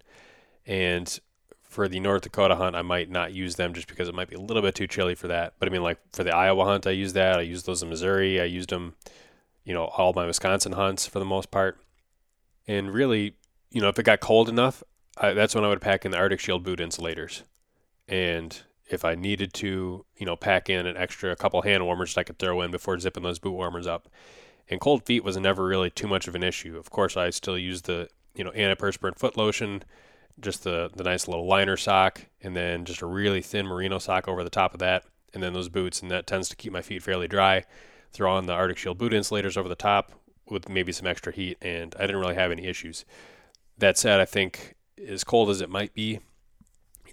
And for the North Dakota hunt, I might not use them just because it might be a little bit too chilly for that. But I mean, like for the Iowa hunt, I used that. I used those in Missouri. I used them, you know, all my Wisconsin hunts for the most part. And really, you know, if it got cold enough, I, that's when I would pack in the Arctic Shield boot insulators. And if I needed to, you know, pack in an extra couple hand warmers that I could throw in before zipping those boot warmers up. And cold feet was never really too much of an issue. Of course, I still use the, you know, antiperspirant foot lotion, just the, the nice little liner sock, and then just a really thin merino sock over the top of that, and then those boots. And that tends to keep my feet fairly dry. Throw on the Arctic Shield boot insulators over the top, with maybe some extra heat, and I didn't really have any issues. That said, I think as cold as it might be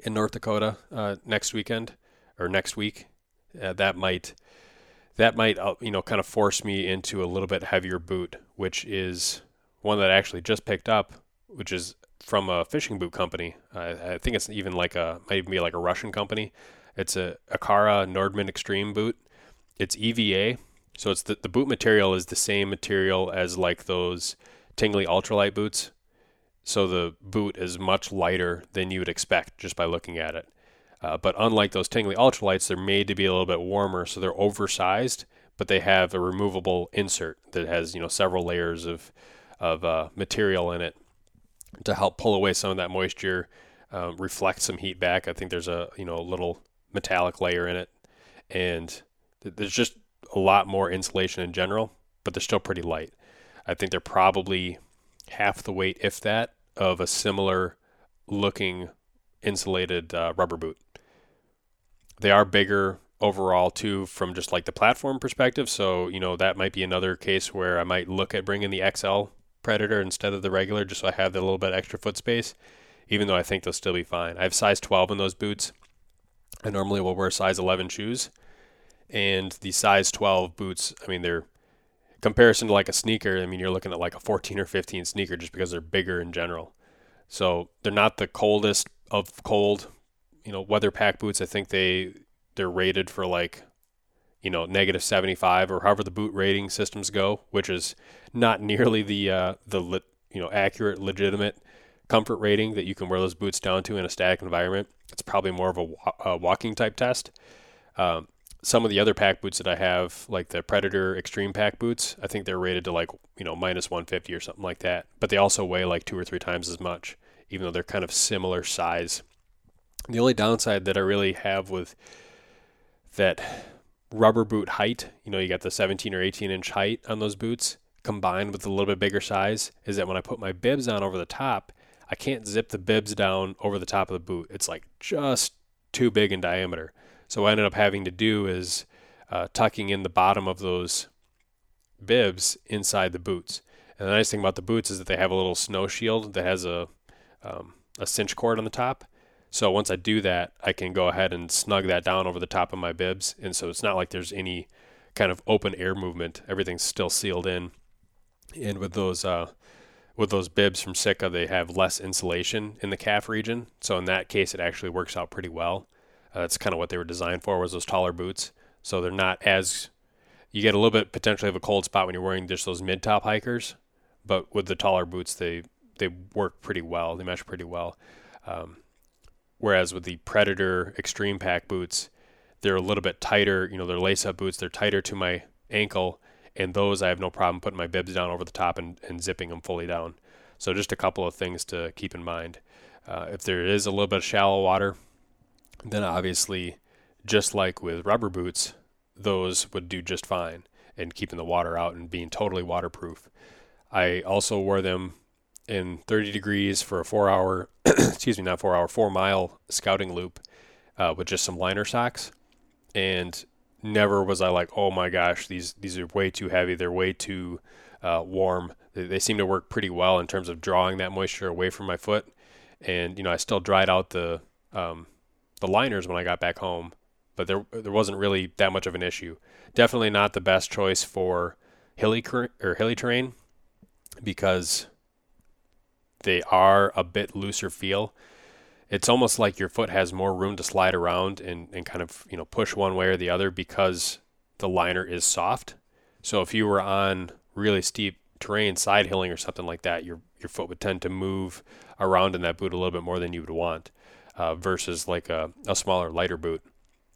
in North Dakota uh, next weekend or next week, uh, that might that might uh, you know kind of force me into a little bit heavier boot, which is one that I actually just picked up, which is from a fishing boot company. I think it's even like a might even be like a Russian company. It's a Akara Nordman Extreme boot. It's EVA, so it's the, the boot material is the same material as like those Tingley ultralight boots. So the boot is much lighter than you would expect just by looking at it. Uh, but unlike those Tingley ultralights, they're made to be a little bit warmer, so they're oversized, but they have a removable insert that has you know several layers of of uh, material in it to help pull away some of that moisture, um, reflect some heat back. I think there's a you know a little metallic layer in it, and there's just a lot more insulation in general, but they're still pretty light. I think they're probably half the weight, if that, of a similar looking insulated uh, rubber boot. They are bigger overall too from just like the platform perspective. So, you know, that might be another case where I might look at bringing the XL Predator instead of the regular just so I have a little bit extra foot space, even though I think they'll still be fine. I have size 12 in those boots. I normally will wear size 11 shoes and the size 12 boots, I mean, they're comparison to like a sneaker. I mean, you're looking at like a 14 or 15 sneaker just because they're bigger in general. So they're not the coldest of cold, you know, weather pack boots. I think they they're rated for like, you know, negative 75 or however the boot rating systems go, which is not nearly the uh, the you know accurate, legitimate comfort rating that you can wear those boots down to in a static environment. It's probably more of a, a walking type test. Um, some of the other pack boots that I have, like the Predator Extreme Pack boots, I think they're rated to like you know minus 150 or something like that. But they also weigh like two or three times as much, even though they're kind of similar size. The only downside that I really have with that rubber boot height, you know, you got the 17 or 18 inch height on those boots combined with a little bit bigger size, is that when I put my bibs on over the top, I can't zip the bibs down over the top of the boot. It's like just too big in diameter. So what I ended up having to do is uh, tucking in the bottom of those bibs inside the boots. And the nice thing about the boots is that they have a little snow shield that has a um, a cinch cord on the top. So once I do that, I can go ahead and snug that down over the top of my bibs, and so it's not like there's any kind of open air movement. Everything's still sealed in. And with those uh, with those bibs from Sitka, they have less insulation in the calf region. So in that case, it actually works out pretty well. Uh, that's kind of what they were designed for was those taller boots. So they're not as you get a little bit potentially of a cold spot when you're wearing just those mid top hikers, but with the taller boots they they work pretty well. They mesh pretty well. Um, whereas with the Predator Extreme Pack boots, they're a little bit tighter. You know, they're lace up boots. They're tighter to my ankle, and those I have no problem putting my bibs down over the top and, and zipping them fully down. So just a couple of things to keep in mind. Uh, if there is a little bit of shallow water, then obviously, just like with rubber boots, those would do just fine and keeping the water out and being totally waterproof. I also wore them in 30 degrees for a four hour, excuse me, not four hour, four mile scouting loop uh, with just some liner socks. And never was I like, oh my gosh, these, these are way too heavy. They're way too uh, warm. They, they seem to work pretty well in terms of drawing that moisture away from my foot. And, you know, I still dried out the, um, the liners when I got back home, but there there wasn't really that much of an issue. Definitely not the best choice for hilly or hilly terrain because they are a bit looser feel. It's almost like your foot has more room to slide around and, and kind of you know push one way or the other because the liner is soft. So if you were on really steep terrain, side hilling or something like that, your your foot would tend to move around in that boot a little bit more than you would want uh, versus like a, a smaller, lighter boot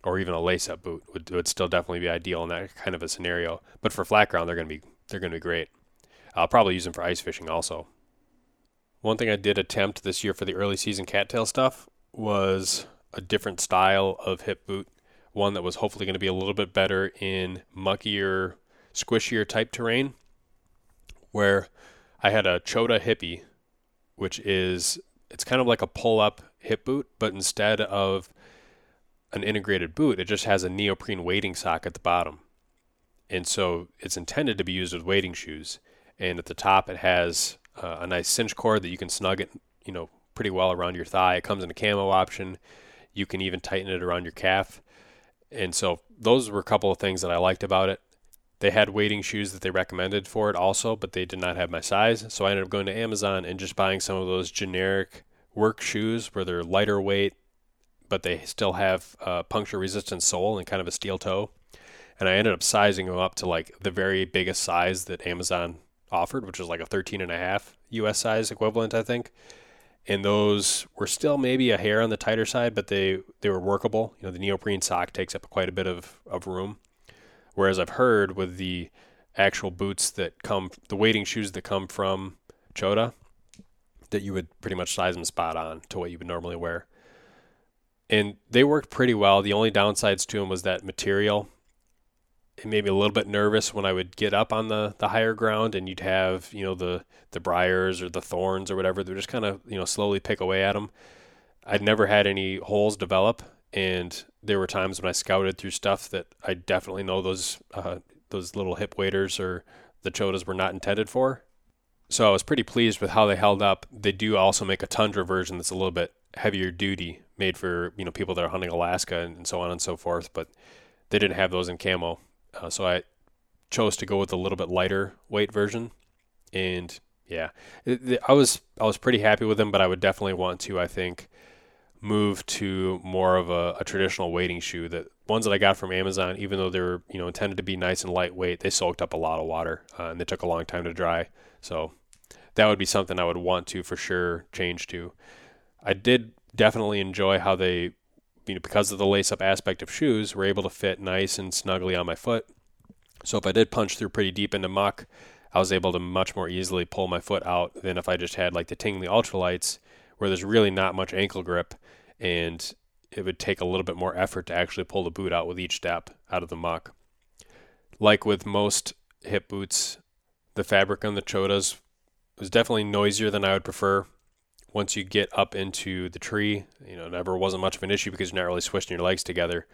or even a lace-up boot would, would still definitely be ideal in that kind of a scenario. But for flat ground, they're going to be they're going to be great. I'll probably use them for ice fishing also. One thing I did attempt this year for the early season cattail stuff was a different style of hip boot, one that was hopefully going to be a little bit better in muckier, squishier type terrain, where I had a Chota hippie, which is it's kind of like a pull up hip boot, but instead of an integrated boot, it just has a neoprene wading sock at the bottom. And so it's intended to be used with wading shoes. And at the top, it has uh, a nice cinch cord that you can snug it, you know, pretty well around your thigh. It comes in a camo option. You can even tighten it around your calf. And so those were a couple of things that I liked about it. They had wading shoes that they recommended for it also, but they did not have my size. So I ended up going to Amazon and just buying some of those generic work shoes where they're lighter weight, but they still have a puncture resistant sole and kind of a steel toe. And I ended up sizing them up to like the very biggest size that Amazon offered, which was like a 13 and a half US size equivalent, I think. And those were still maybe a hair on the tighter side, but they, they were workable. You know, the neoprene sock takes up quite a bit of, of room. Whereas I've heard with the actual boots that come, the wading shoes that come from Chota, that you would pretty much size them spot on to what you would normally wear. And they worked pretty well. The only downsides to them was that material. It made me a little bit nervous when I would get up on the, the higher ground and you'd have, you know, the, the briars or the thorns or whatever. They're just kind of, you know, slowly pick away at them. I'd never had any holes develop. And there were times when I scouted through stuff that I definitely know those, uh, those little hip waders or the chotas were not intended for so I was pretty pleased with how they held up. They do also make a Tundra version that's a little bit heavier duty, made for you know people that are hunting Alaska and, so on and so forth. But they didn't have those in camo, uh, so I chose to go with a little bit lighter weight version, and Yeah, I was I was pretty happy with them, but I would definitely want to. I think move to more of a, a traditional wading shoe. That ones that I got from Amazon, even though they were you know intended to be nice and lightweight, they soaked up a lot of water uh, and they took a long time to dry. So that would be something I would want to for sure change to. I did definitely enjoy how they, you know, because of the lace up aspect of shoes, were able to fit nice and snugly on my foot. So if I did punch through pretty deep into muck, I was able to much more easily pull my foot out than if I just had like the Tingley Ultralights, where there's really not much ankle grip, and it would take a little bit more effort to actually pull the boot out with each step out of the muck. Like with most hip boots, the fabric on the Chotas was definitely noisier than I would prefer. Once you get up into the tree, you know, never wasn't much of an issue because you're not really swishing your legs together.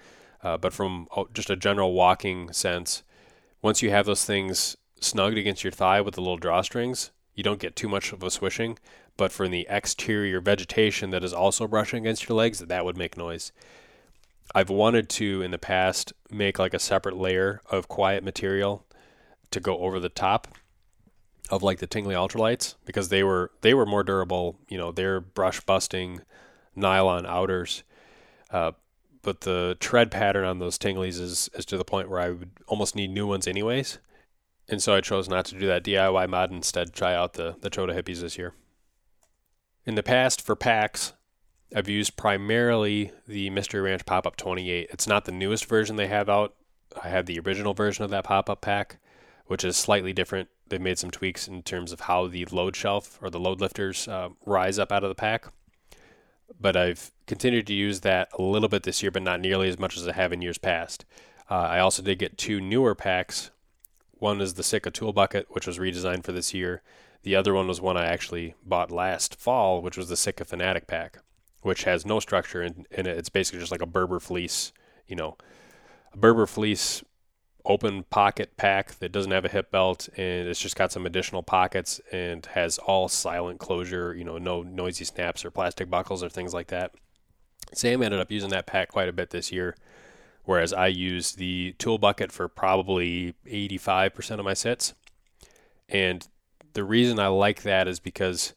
Uh, but from just a general walking sense, once you have those things snugged against your thigh with the little drawstrings, you don't get too much of a swishing. But for the exterior vegetation that is also brushing against your legs, that would make noise. I've wanted to in the past make like a separate layer of quiet material to go over the top of like the Tingley Ultralights because they were they were more durable. You know, they're brush busting nylon outers. Uh, but the tread pattern on those Tingleys is, is to the point where I would almost need new ones anyways. And so I chose not to do that DIY mod instead try out the, the Chota Hippies this year. In the past, for packs, I've used primarily the Mystery Ranch Pop Up 28. It's not the newest version they have out. I have the original version of that pop up pack, which is slightly different. They've made some tweaks in terms of how the load shelf or the load lifters uh, rise up out of the pack. But I've continued to use that a little bit this year, but not nearly as much as I have in years past. Uh, I also did get two newer packs one is the Sitka Tool Bucket, which was redesigned for this year. The other one was one I actually bought last fall, which was the Sitka Fanatic Pack, which has no structure in, in it. It's basically just like a Berber fleece, you know, a Berber fleece open pocket pack that doesn't have a hip belt and it's just got some additional pockets and has all silent closure, you know, no noisy snaps or plastic buckles or things like that. Sam ended up using that pack quite a bit this year whereas I use the tool bucket for probably 85% of my sits. And the reason I like that is because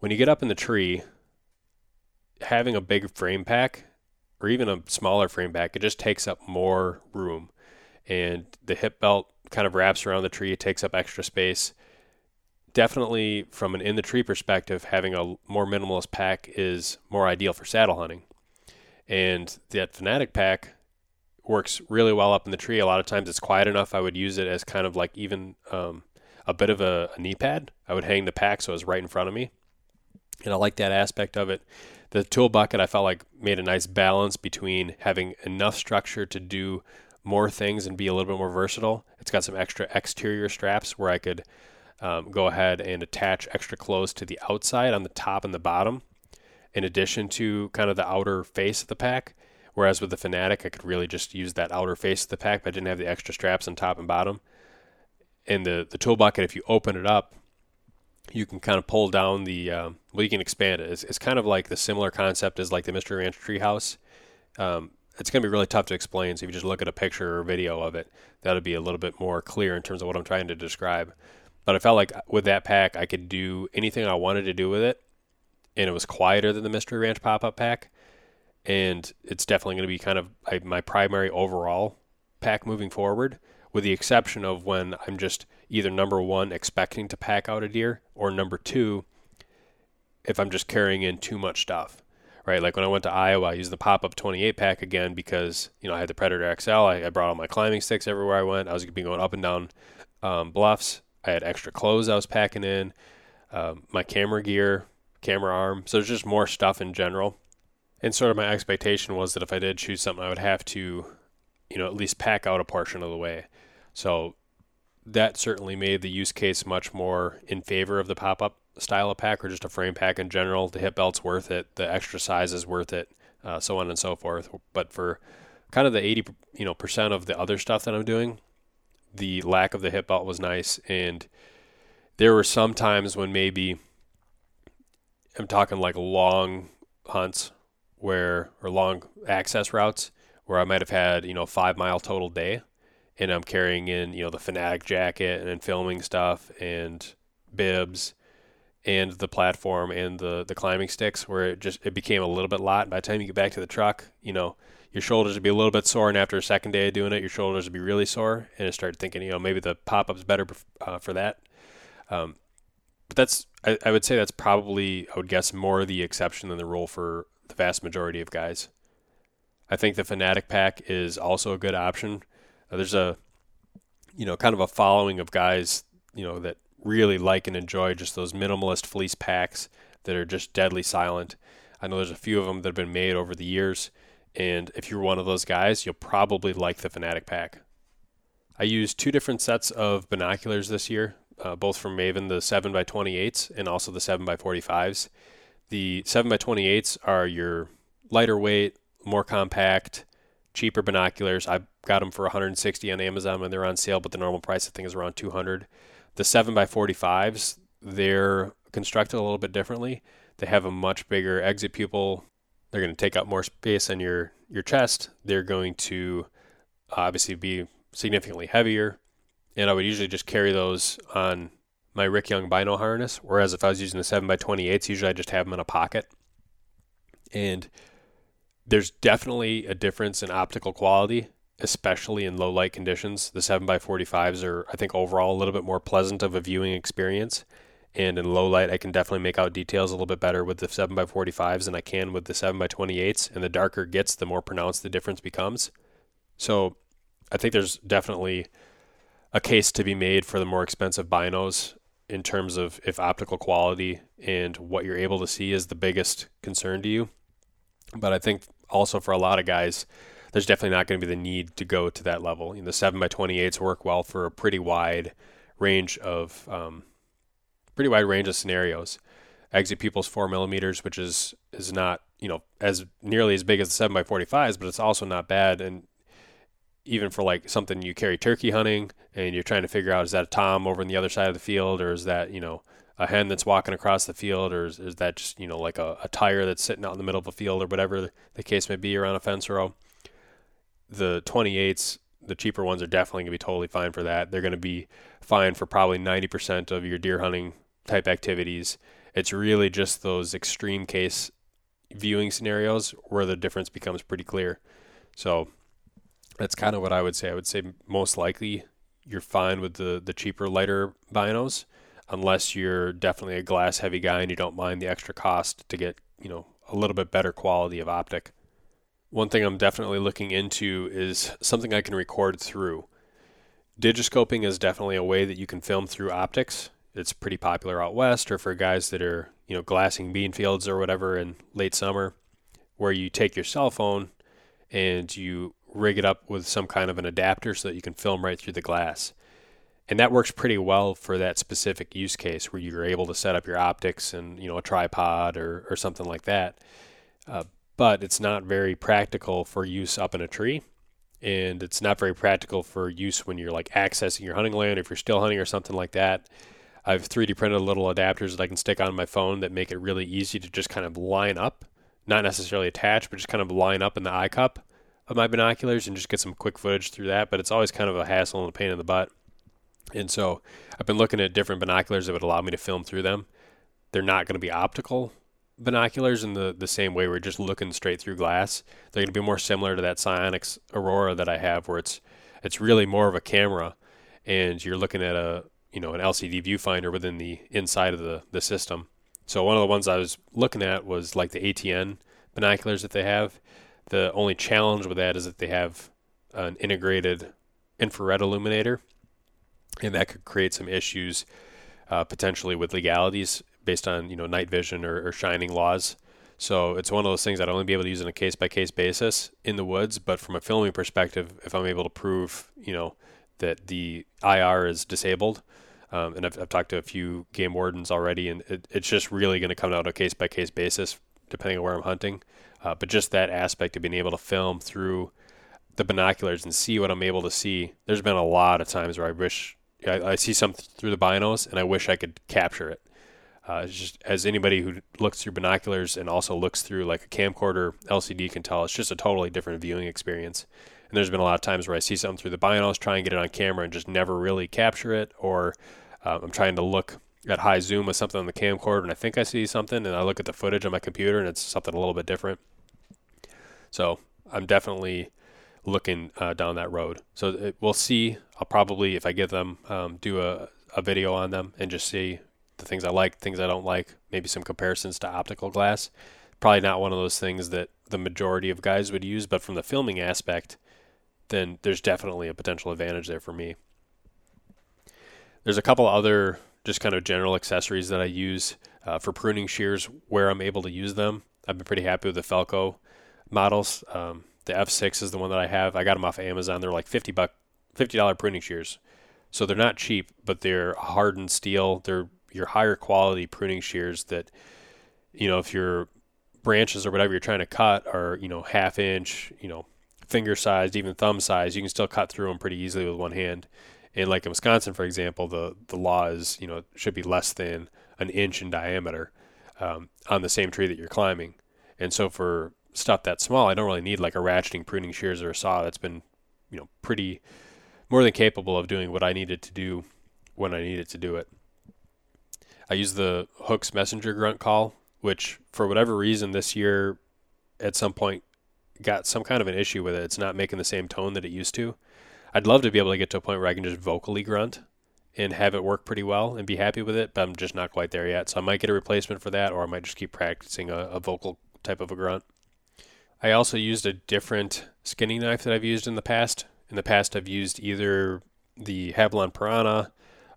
when you get up in the tree, having a big frame pack or even a smaller frame pack, it just takes up more room. And the hip belt kind of wraps around the tree, it takes up extra space. Definitely, from an in the tree perspective, having a more minimalist pack is more ideal for saddle hunting. And that Fanatic pack works really well up in the tree. A lot of times it's quiet enough. I would use it as kind of like even um, a bit of a, a, knee pad. I would hang the pack so it was right in front of me. And I like that aspect of it. The tool bucket I felt like made a nice balance between having enough structure to do more things and be a little bit more versatile. It's got some extra exterior straps where I could um, go ahead and attach extra clothes to the outside on the top and the bottom, in addition to kind of the outer face of the pack. Whereas with the Fanatic, I could really just use that outer face of the pack, but I didn't have the extra straps on top and bottom. And the, the tool bucket, if you open it up, you can kind of pull down the, um, well, you can expand it. It's, it's, kind of like the similar concept as like the Mystery Ranch treehouse. Um, it's going to be really tough to explain. So if you just look at a picture or video of it, that'll be a little bit more clear in terms of what I'm trying to describe. But I felt like with that pack, I could do anything I wanted to do with it, and it was quieter than the Mystery Ranch pop up pack and it's definitely going to be kind of my primary overall pack moving forward, with the exception of when I'm just either number one expecting to pack out a deer, or number two, if I'm just carrying in too much stuff. Right, like when I went to Iowa, I used the pop up 28 pack again because you know I had the Predator XL. I, I brought all my climbing sticks everywhere I went. I was be going up and down um, bluffs. I had extra clothes I was packing in, um, my camera gear, camera arm. So there's just more stuff in general and sort of my expectation was that if I did choose something, I would have to, you know, at least pack out a portion of the way. So that certainly made the use case much more in favor of the pop up style of pack or just a frame pack in general. The hip belt's worth it, the extra size is worth it, uh, so on and so forth. But for kind of the 80 you know percent of the other stuff that I'm doing, the lack of the hip belt was nice and there were some times when maybe I'm talking like long hunts where or long access routes where I might have had you know five mile total day, and I'm carrying in you know the Fanatic jacket and filming stuff and bibs and the platform and the the climbing sticks where it just it became a little bit lot. By the time you get back to the truck, you know your shoulders would be a little bit sore, and after a second day of doing it, your shoulders would be really sore. And I started thinking, you know, maybe the pop up's better uh, for that. Um, but that's I, I would say that's probably I would guess more the exception than the rule for the vast majority of guys. I think the Fanatic pack is also a good option. Uh, there's a you know kind of a following of guys you know that really like and enjoy just those minimalist fleece packs that are just deadly silent. I know there's a few of them that have been made over the years, and if you're one of those guys, you'll probably like the Fanatic pack. I used two different sets of binoculars this year, uh, both from Maven, the 7x28s and also the 7x45s. The 7x28s are your lighter weight, more compact, cheaper binoculars. I got them for 160 on Amazon when they're on sale, but the normal price I think is around 200. The 7x45s, they're constructed a little bit differently. They have a much bigger exit pupil. They're going to take up more space on your, your chest. They're going to obviously be significantly heavier. And I would usually just carry those on my Rick Young Bino harness. Whereas if I was using the 7x28s, usually I just have them in a pocket. And there's definitely a difference in optical quality, especially in low light conditions. The 7x45s are, I think, overall a little bit more pleasant of a viewing experience. And in low light, I can definitely make out details a little bit better with the 7x45s than I can with the 7x28s. And the darker it gets, the more pronounced the difference becomes. So I think there's definitely a case to be made for the more expensive binos in terms of if optical quality and what you're able to see is the biggest concern to you. But I think also for a lot of guys, there's definitely not going to be the need to go to that level. You know, the 7 by 28s work well for a pretty wide range of um, pretty wide range of scenarios. Exit pupils four millimeters, which is is not you know as nearly as big as the 7 by 45s, but it's also not bad. And even for like something you carry turkey hunting and you're trying to figure out is that a tom over on the other side of the field or is that you know a hen that's walking across the field, or is, is that just you know like a, a, tire that's sitting out in the middle of a field, or whatever the case may be around a fence row? The 28s, the cheaper ones, are definitely going to be totally fine for that. They're going to be fine for probably 90% of your deer hunting type activities. It's really just those extreme case viewing scenarios where the difference becomes pretty clear. So that's kind of what I would say. I would say most likely you're fine with the the cheaper lighter binos unless you're definitely a glass heavy guy and you don't mind the extra cost to get, you know, a little bit better quality of optic. One thing I'm definitely looking into is something I can record through. Digiscoping is definitely a way that you can film through optics. It's pretty popular out west or for guys that are, you know, glassing bean fields or whatever in late summer, where you take your cell phone and you rig it up with some kind of an adapter so that you can film right through the glass and that works pretty well for that specific use case where you're able to set up your optics and you know a tripod or, or something like that uh, but it's not very practical for use up in a tree. And it's not very practical for use when you're like accessing your hunting land if you're still hunting or something like that. I've 3d printed little adapters that i can stick on my phone that make it really easy to just kind of line up not necessarily attach but just kind of line up in the eye cup of my binoculars and just get some quick footage through that. But it's always kind of a hassle and a pain in the butt. And so I've been looking at different binoculars that would allow me to film through them. They're not going to be optical binoculars in the, the same way we're just looking straight through glass. They're going to be more similar to that SiOnyx Aurora that I have where it's it's really more of a camera and you're looking at a you know an LCD viewfinder within the inside of the, the system. So one of the ones I was looking at was like the ATN binoculars that they have. The only challenge with that is that they have an integrated infrared illuminator and that could create some issues uh, potentially with legalities based on you know night vision or, or, shining laws. So it's one of those things I'd only be able to use on a case by case basis in the woods. But from a filming perspective, if I'm able to prove you know that the IR is disabled, um, and I've, I've, talked to a few game wardens already, and it, it's just really going to come out on a case by case basis depending on where I'm hunting. Uh, but just that aspect of being able to film through the binoculars and see what I'm able to see. There's been a lot of times where I wish I, I see something through the binos, and I wish I could capture it. Uh, just as anybody who looks through binoculars and also looks through like a camcorder LCD can tell, it's just a totally different viewing experience. And there's been a lot of times where I see something through the binos, try and get it on camera, and just never really capture it, or uh, I'm trying to look at high zoom with something on the camcorder and I think I see something and I look at the footage on my computer and it's something a little bit different. So I'm definitely looking uh, down that road. So it, we'll see. I'll probably, if I get them, um, do a, a video on them and just see the things I like, things I don't like, maybe some comparisons to optical glass. Probably not one of those things that the majority of guys would use, but from the filming aspect, then there's definitely a potential advantage there for me. There's a couple other just kind of general accessories that I use uh, for pruning shears where I'm able to use them. I've been pretty happy with the Felco models. Um, the F6 is the one that I have. I got them off of Amazon. They're like 50 buck, $50 pruning shears. So they're not cheap, but they're hardened steel. They're your higher quality pruning shears that, you know, if your branches or whatever you're trying to cut are, you know, half inch, you know, finger sized, even thumb sized you can still cut through them pretty easily with one hand. And like in Wisconsin, for example, the the law is you know should be less than an inch in diameter um, on the same tree that you're climbing. And so for stuff that small, I don't really need like a ratcheting, pruning shears or a saw. That's been you know pretty more than capable of doing what I needed to do when I needed to do it. I use the Hooks Messenger grunt call, which for whatever reason this year at some point got some kind of an issue with it. It's not making the same tone that it used to. I'd love to be able to get to a point where I can just vocally grunt and have it work pretty well and be happy with it, but I'm just not quite there yet. So I might get a replacement for that, or I might just keep practicing a, a vocal type of a grunt. I also used a different skinning knife that I've used in the past. In the past, I've used either the Havalon Piranha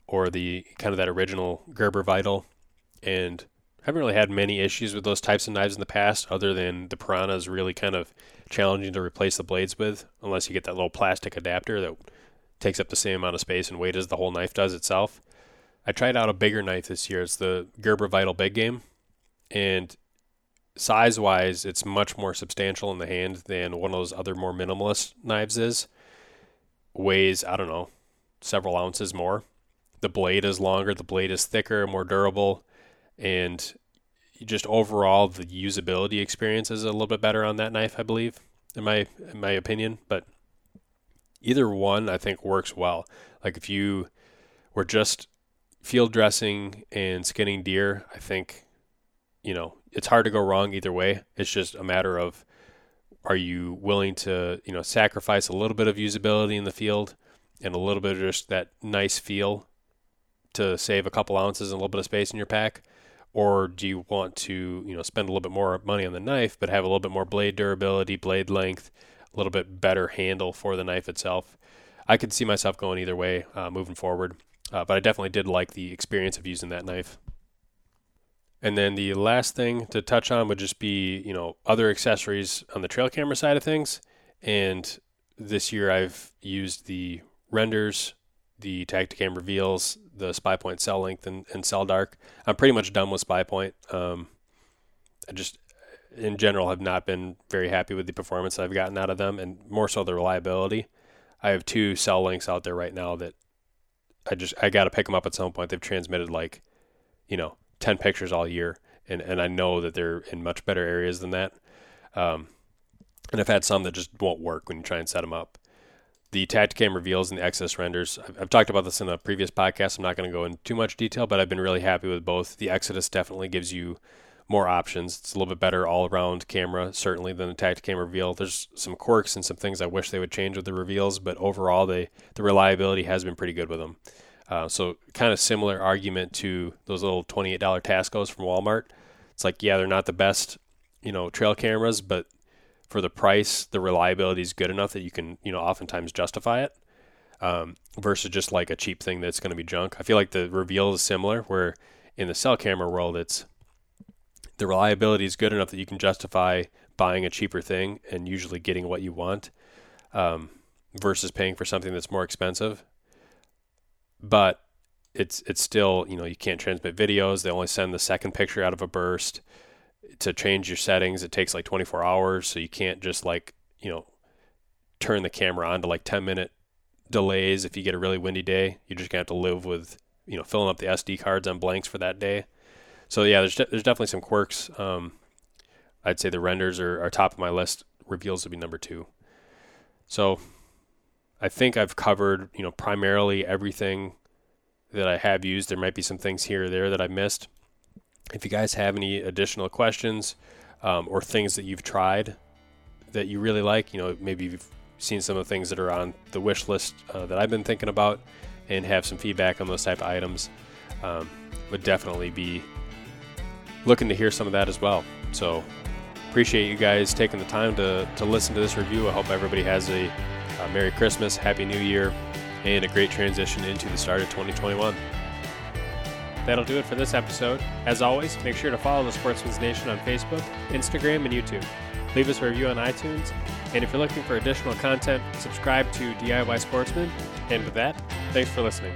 or the kind of that original Gerber Vital, and I haven't really had many issues with those types of knives in the past, other than the Piranha is really kind of challenging to replace the blades with, unless you get that little plastic adapter that takes up the same amount of space and weight as the whole knife does itself. I tried out a bigger knife this year. It's the Gerber Vital Big Game, and size wise, it's much more substantial in the hand than one of those other more minimalist knives is. Weighs, I don't know, several ounces more. The blade is longer, the blade is thicker, more durable and just overall the usability experience is a little bit better on that knife, I believe, in my in my opinion. But either one, I think, works well. Like if you were just field dressing and skinning deer, I think you know it's hard to go wrong either way. It's just a matter of are you willing to you know sacrifice a little bit of usability in the field and a little bit of just that nice feel to save a couple ounces and a little bit of space in your pack? Or do you want to you know spend a little bit more money on the knife but have a little bit more blade durability blade length a little bit better handle for the knife itself? I could see myself going either way uh, moving forward uh, but i definitely did like the experience of using that knife. And then the last thing to touch on would just be you know other accessories on the trail camera side of things. And this year i've used the renders the Tactacam reveals, the SpyPoint Cell-Link and, and cell dark. I'm pretty much done with SpyPoint. Um, I just, in general, have not been very happy with the performance I've gotten out of them, and more so the reliability. I have two cell links out there right now that I just I got to pick them up at some point. They've transmitted like, you know, ten pictures all year, and and I know that they're in much better areas than that. Um, and I've had some that just won't work when you try and set them up the Tactacam reveals and the Exodus renders. I've, talked about this in a previous podcast. I'm not going to go into too much detail, but I've been really happy with both. The Exodus definitely gives you more options. It's a little bit better all around camera, certainly, than the Tactacam reveal. There's some quirks and some things I wish they would change with the reveals, but overall, they the reliability has been pretty good with them. Uh, so, kind of similar argument to those little $28 Tascos from Walmart. It's like, yeah, they're not the best, you know, trail cameras, but for the price, the reliability is good enough that you can, you know, oftentimes justify it. Um, versus just like a cheap thing that's going to be junk. I feel like the reveal is similar, where in the cell camera world, it's the reliability is good enough that you can justify buying a cheaper thing and usually getting what you want, um, versus paying for something that's more expensive. But it's it's still you know you can't transmit videos. They only send the second picture out of a burst to change your settings, it takes like 24 hours. So you can't just like, you know, turn the camera on to like 10 minute delays if you get a really windy day. You're just to have to live with, you know, filling up the SD cards on blanks for that day. So yeah, there's, de- there's definitely some quirks. Um, I'd say the renders are, are top of my list. Reveals would be number two. So I think I've covered, you know, primarily everything that I have used. There might be some things here or there that I missed. If you guys have any additional questions um, or things that you've tried that you really like, you know, maybe you've seen some of the things that are on the wish list uh, that I've been thinking about and have some feedback on those type of items, um, would definitely be looking to hear some of that as well. So appreciate you guys taking the time to, to listen to this review. I hope everybody has a, a Merry Christmas, Happy New Year, and a great transition into the start of 2021. That'll do it for this episode. As always, make sure to follow the Sportsman's Nation on Facebook, Instagram, and YouTube. Leave us a review on iTunes, and if you're looking for additional content, subscribe to DIY Sportsman. And with that, thanks for listening.